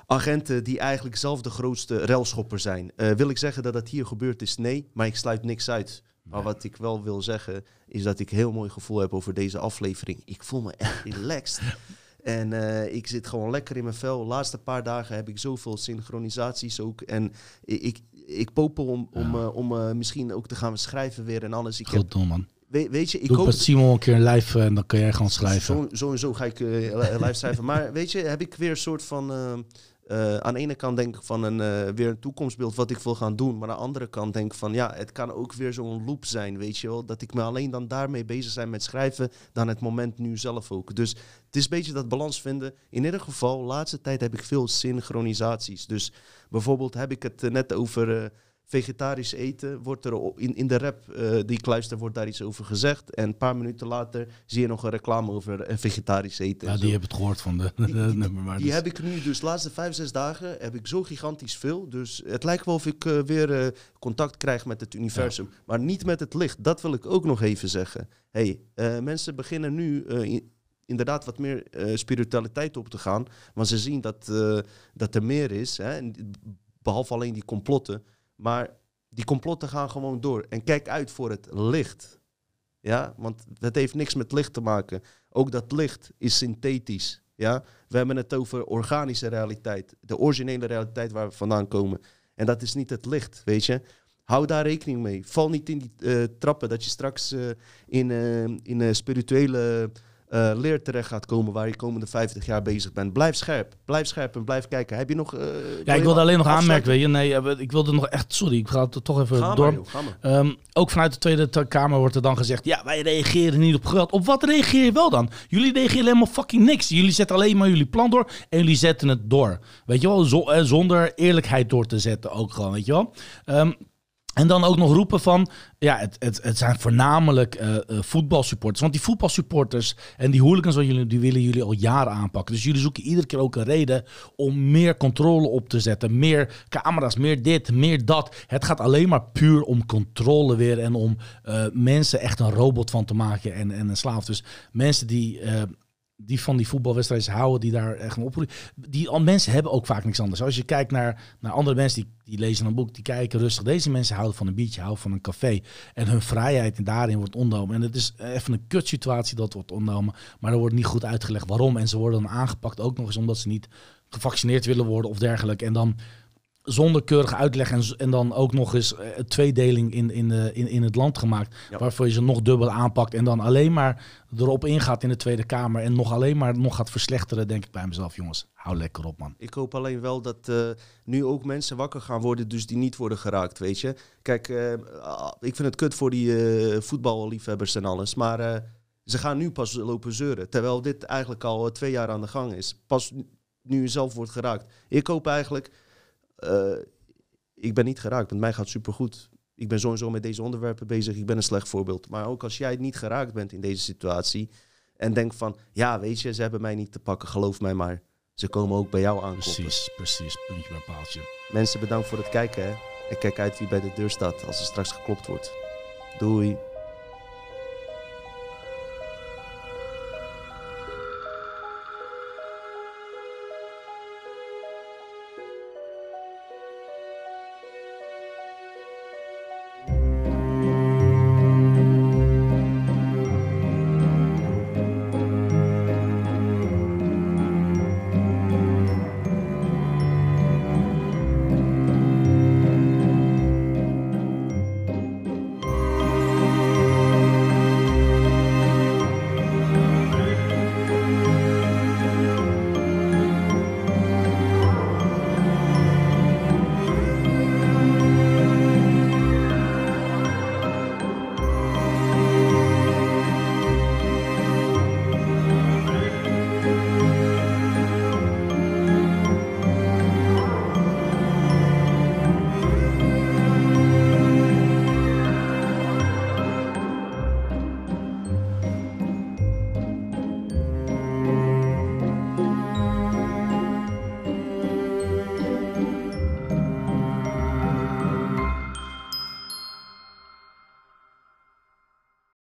agenten die eigenlijk zelf de grootste relschopper zijn. Wil ik zeggen dat dat hier gebeurd is? Nee, maar ik sluit niks uit. Maar wat ik wel wil zeggen, is dat ik heel mooi gevoel heb over deze aflevering. Ik voel me echt relaxed. En ik zit gewoon lekker in mijn vel. De laatste paar dagen heb ik zoveel synchronisaties ook. En ik, ik, popel om, om, eh, om eh, misschien ook te gaan schrijven weer en alles. Ik heb, Goed doen, man. weet, weet je, ik Doe hoop... met Simon een keer een live eh, en dan kun jij gewoon schrijven. Zo, zo en zo ga ik li- live schrijven. Maar weet je, heb ik weer een soort van... eh, aan de ene kant denk ik van een, eh, weer een toekomstbeeld wat ik wil gaan doen. Maar aan de andere kant denk ik van ja, het kan ook weer zo'n loop zijn, weet je wel. Dat ik me alleen dan daarmee bezig zijn met schrijven dan het moment nu zelf ook. Dus het is een beetje dat balans vinden. In ieder geval, laatste tijd heb ik veel synchronisaties. Dus bijvoorbeeld heb ik het eh, net over vegetarisch eten. Wordt er in, in de rap eh, die ik luister, wordt daar iets over gezegd. En een paar minuten later zie je nog een reclame over eh, vegetarisch eten. en Ja, die heb het gehoord van de, de nummer. Maar Die dus- heb ik nu dus de laatste vijf, zes dagen heb ik zo gigantisch veel. Dus het lijkt wel of ik eh, weer contact krijg met het universum. Maar niet met het licht. Dat wil ik ook nog even zeggen. hey, mensen beginnen nu in- inderdaad wat meer spiritualiteit op te gaan. Want ze zien dat, dat er meer is. Hè? En behalve alleen die complotten. Maar die complotten gaan gewoon door. En kijk uit voor het licht. Ja, want het heeft niks met licht te maken. Ook dat licht is synthetisch. Ja, we hebben het over organische realiteit. De originele realiteit waar we vandaan komen. En dat is niet het licht, weet je. Hou daar rekening mee. Val niet in die eh, trappen dat je straks eh, in, eh, in spirituele eh, leer terecht gaat komen waar je komende 50 jaar bezig bent. Blijf scherp. Blijf scherp en blijf kijken. Heb je nog... eh, ja, ik wilde alleen nog aanmerken, weet je. Nee, eh, ik wilde nog echt... Sorry, ik ga het toch even door. maar, joh. Ehm, ook vanuit de Tweede Kamer wordt er dan gezegd: ja, wij reageren niet op geweld. Op wat reageer je wel dan? Jullie reageren helemaal fucking niks. Jullie zetten alleen maar jullie plan door en jullie zetten het door. Weet je wel, Zo- zonder eerlijkheid door te zetten ook gewoon, weet je wel. Ehm, en dan ook nog roepen van, ja, het, het, het zijn voornamelijk eh, eh, voetbalsupporters. Want die voetbalsupporters en die hooligans van jullie, die willen jullie al jaren aanpakken. Dus jullie zoeken iedere keer ook een reden om meer controle op te zetten. Meer camera's, meer dit, meer dat. Het gaat alleen maar puur om controle weer en om eh, mensen echt een robot van te maken en, en een slaaf. Dus mensen die... die van die voetbalwedstrijden houden, die daar echt een oproep. Die al mensen hebben ook vaak niks anders. Als je kijkt naar, naar andere mensen die, die lezen een boek, die kijken rustig. Deze mensen houden van een biertje, houden van een café. En hun vrijheid daarin wordt ontnomen. En het is even een kutsituatie dat wordt ontnomen. Maar er wordt niet goed uitgelegd waarom. En ze worden dan aangepakt ook nog eens omdat ze niet gevaccineerd willen worden of dergelijke. En dan zonder keurige uitleg en, en dan ook nog eens eh, een tweedeling in, in, de, in, in het land gemaakt. Ja. Waarvoor je ze nog dubbel aanpakt en dan alleen maar erop ingaat in de Tweede Kamer. En nog alleen maar nog gaat verslechteren, denk ik bij mezelf. Jongens, hou lekker op, man. Ik hoop alleen wel dat eh, nu ook mensen wakker gaan worden, dus die niet worden geraakt, weet je. Kijk, eh, ah, ik vind het kut voor die eh, voetballiefhebbers en alles, maar eh, ze gaan nu pas lopen zeuren. Terwijl dit eigenlijk al eh, twee jaar aan de gang is. Pas nu- zelf wordt geraakt. Ik hoop eigenlijk, eh, ik ben niet geraakt, met mij gaat supergoed. Ik ben sowieso met deze onderwerpen bezig, ik ben een slecht voorbeeld. Maar ook als jij niet geraakt bent in deze situatie en denkt van, ja weet je, ze hebben mij niet te pakken, geloof mij maar. Ze komen ook bij jou aankloppen. Precies, precies. Puntje bij paaltje. Mensen, bedankt voor het kijken. Hè? En kijk uit wie bij de deur staat als er straks geklopt wordt. Doei.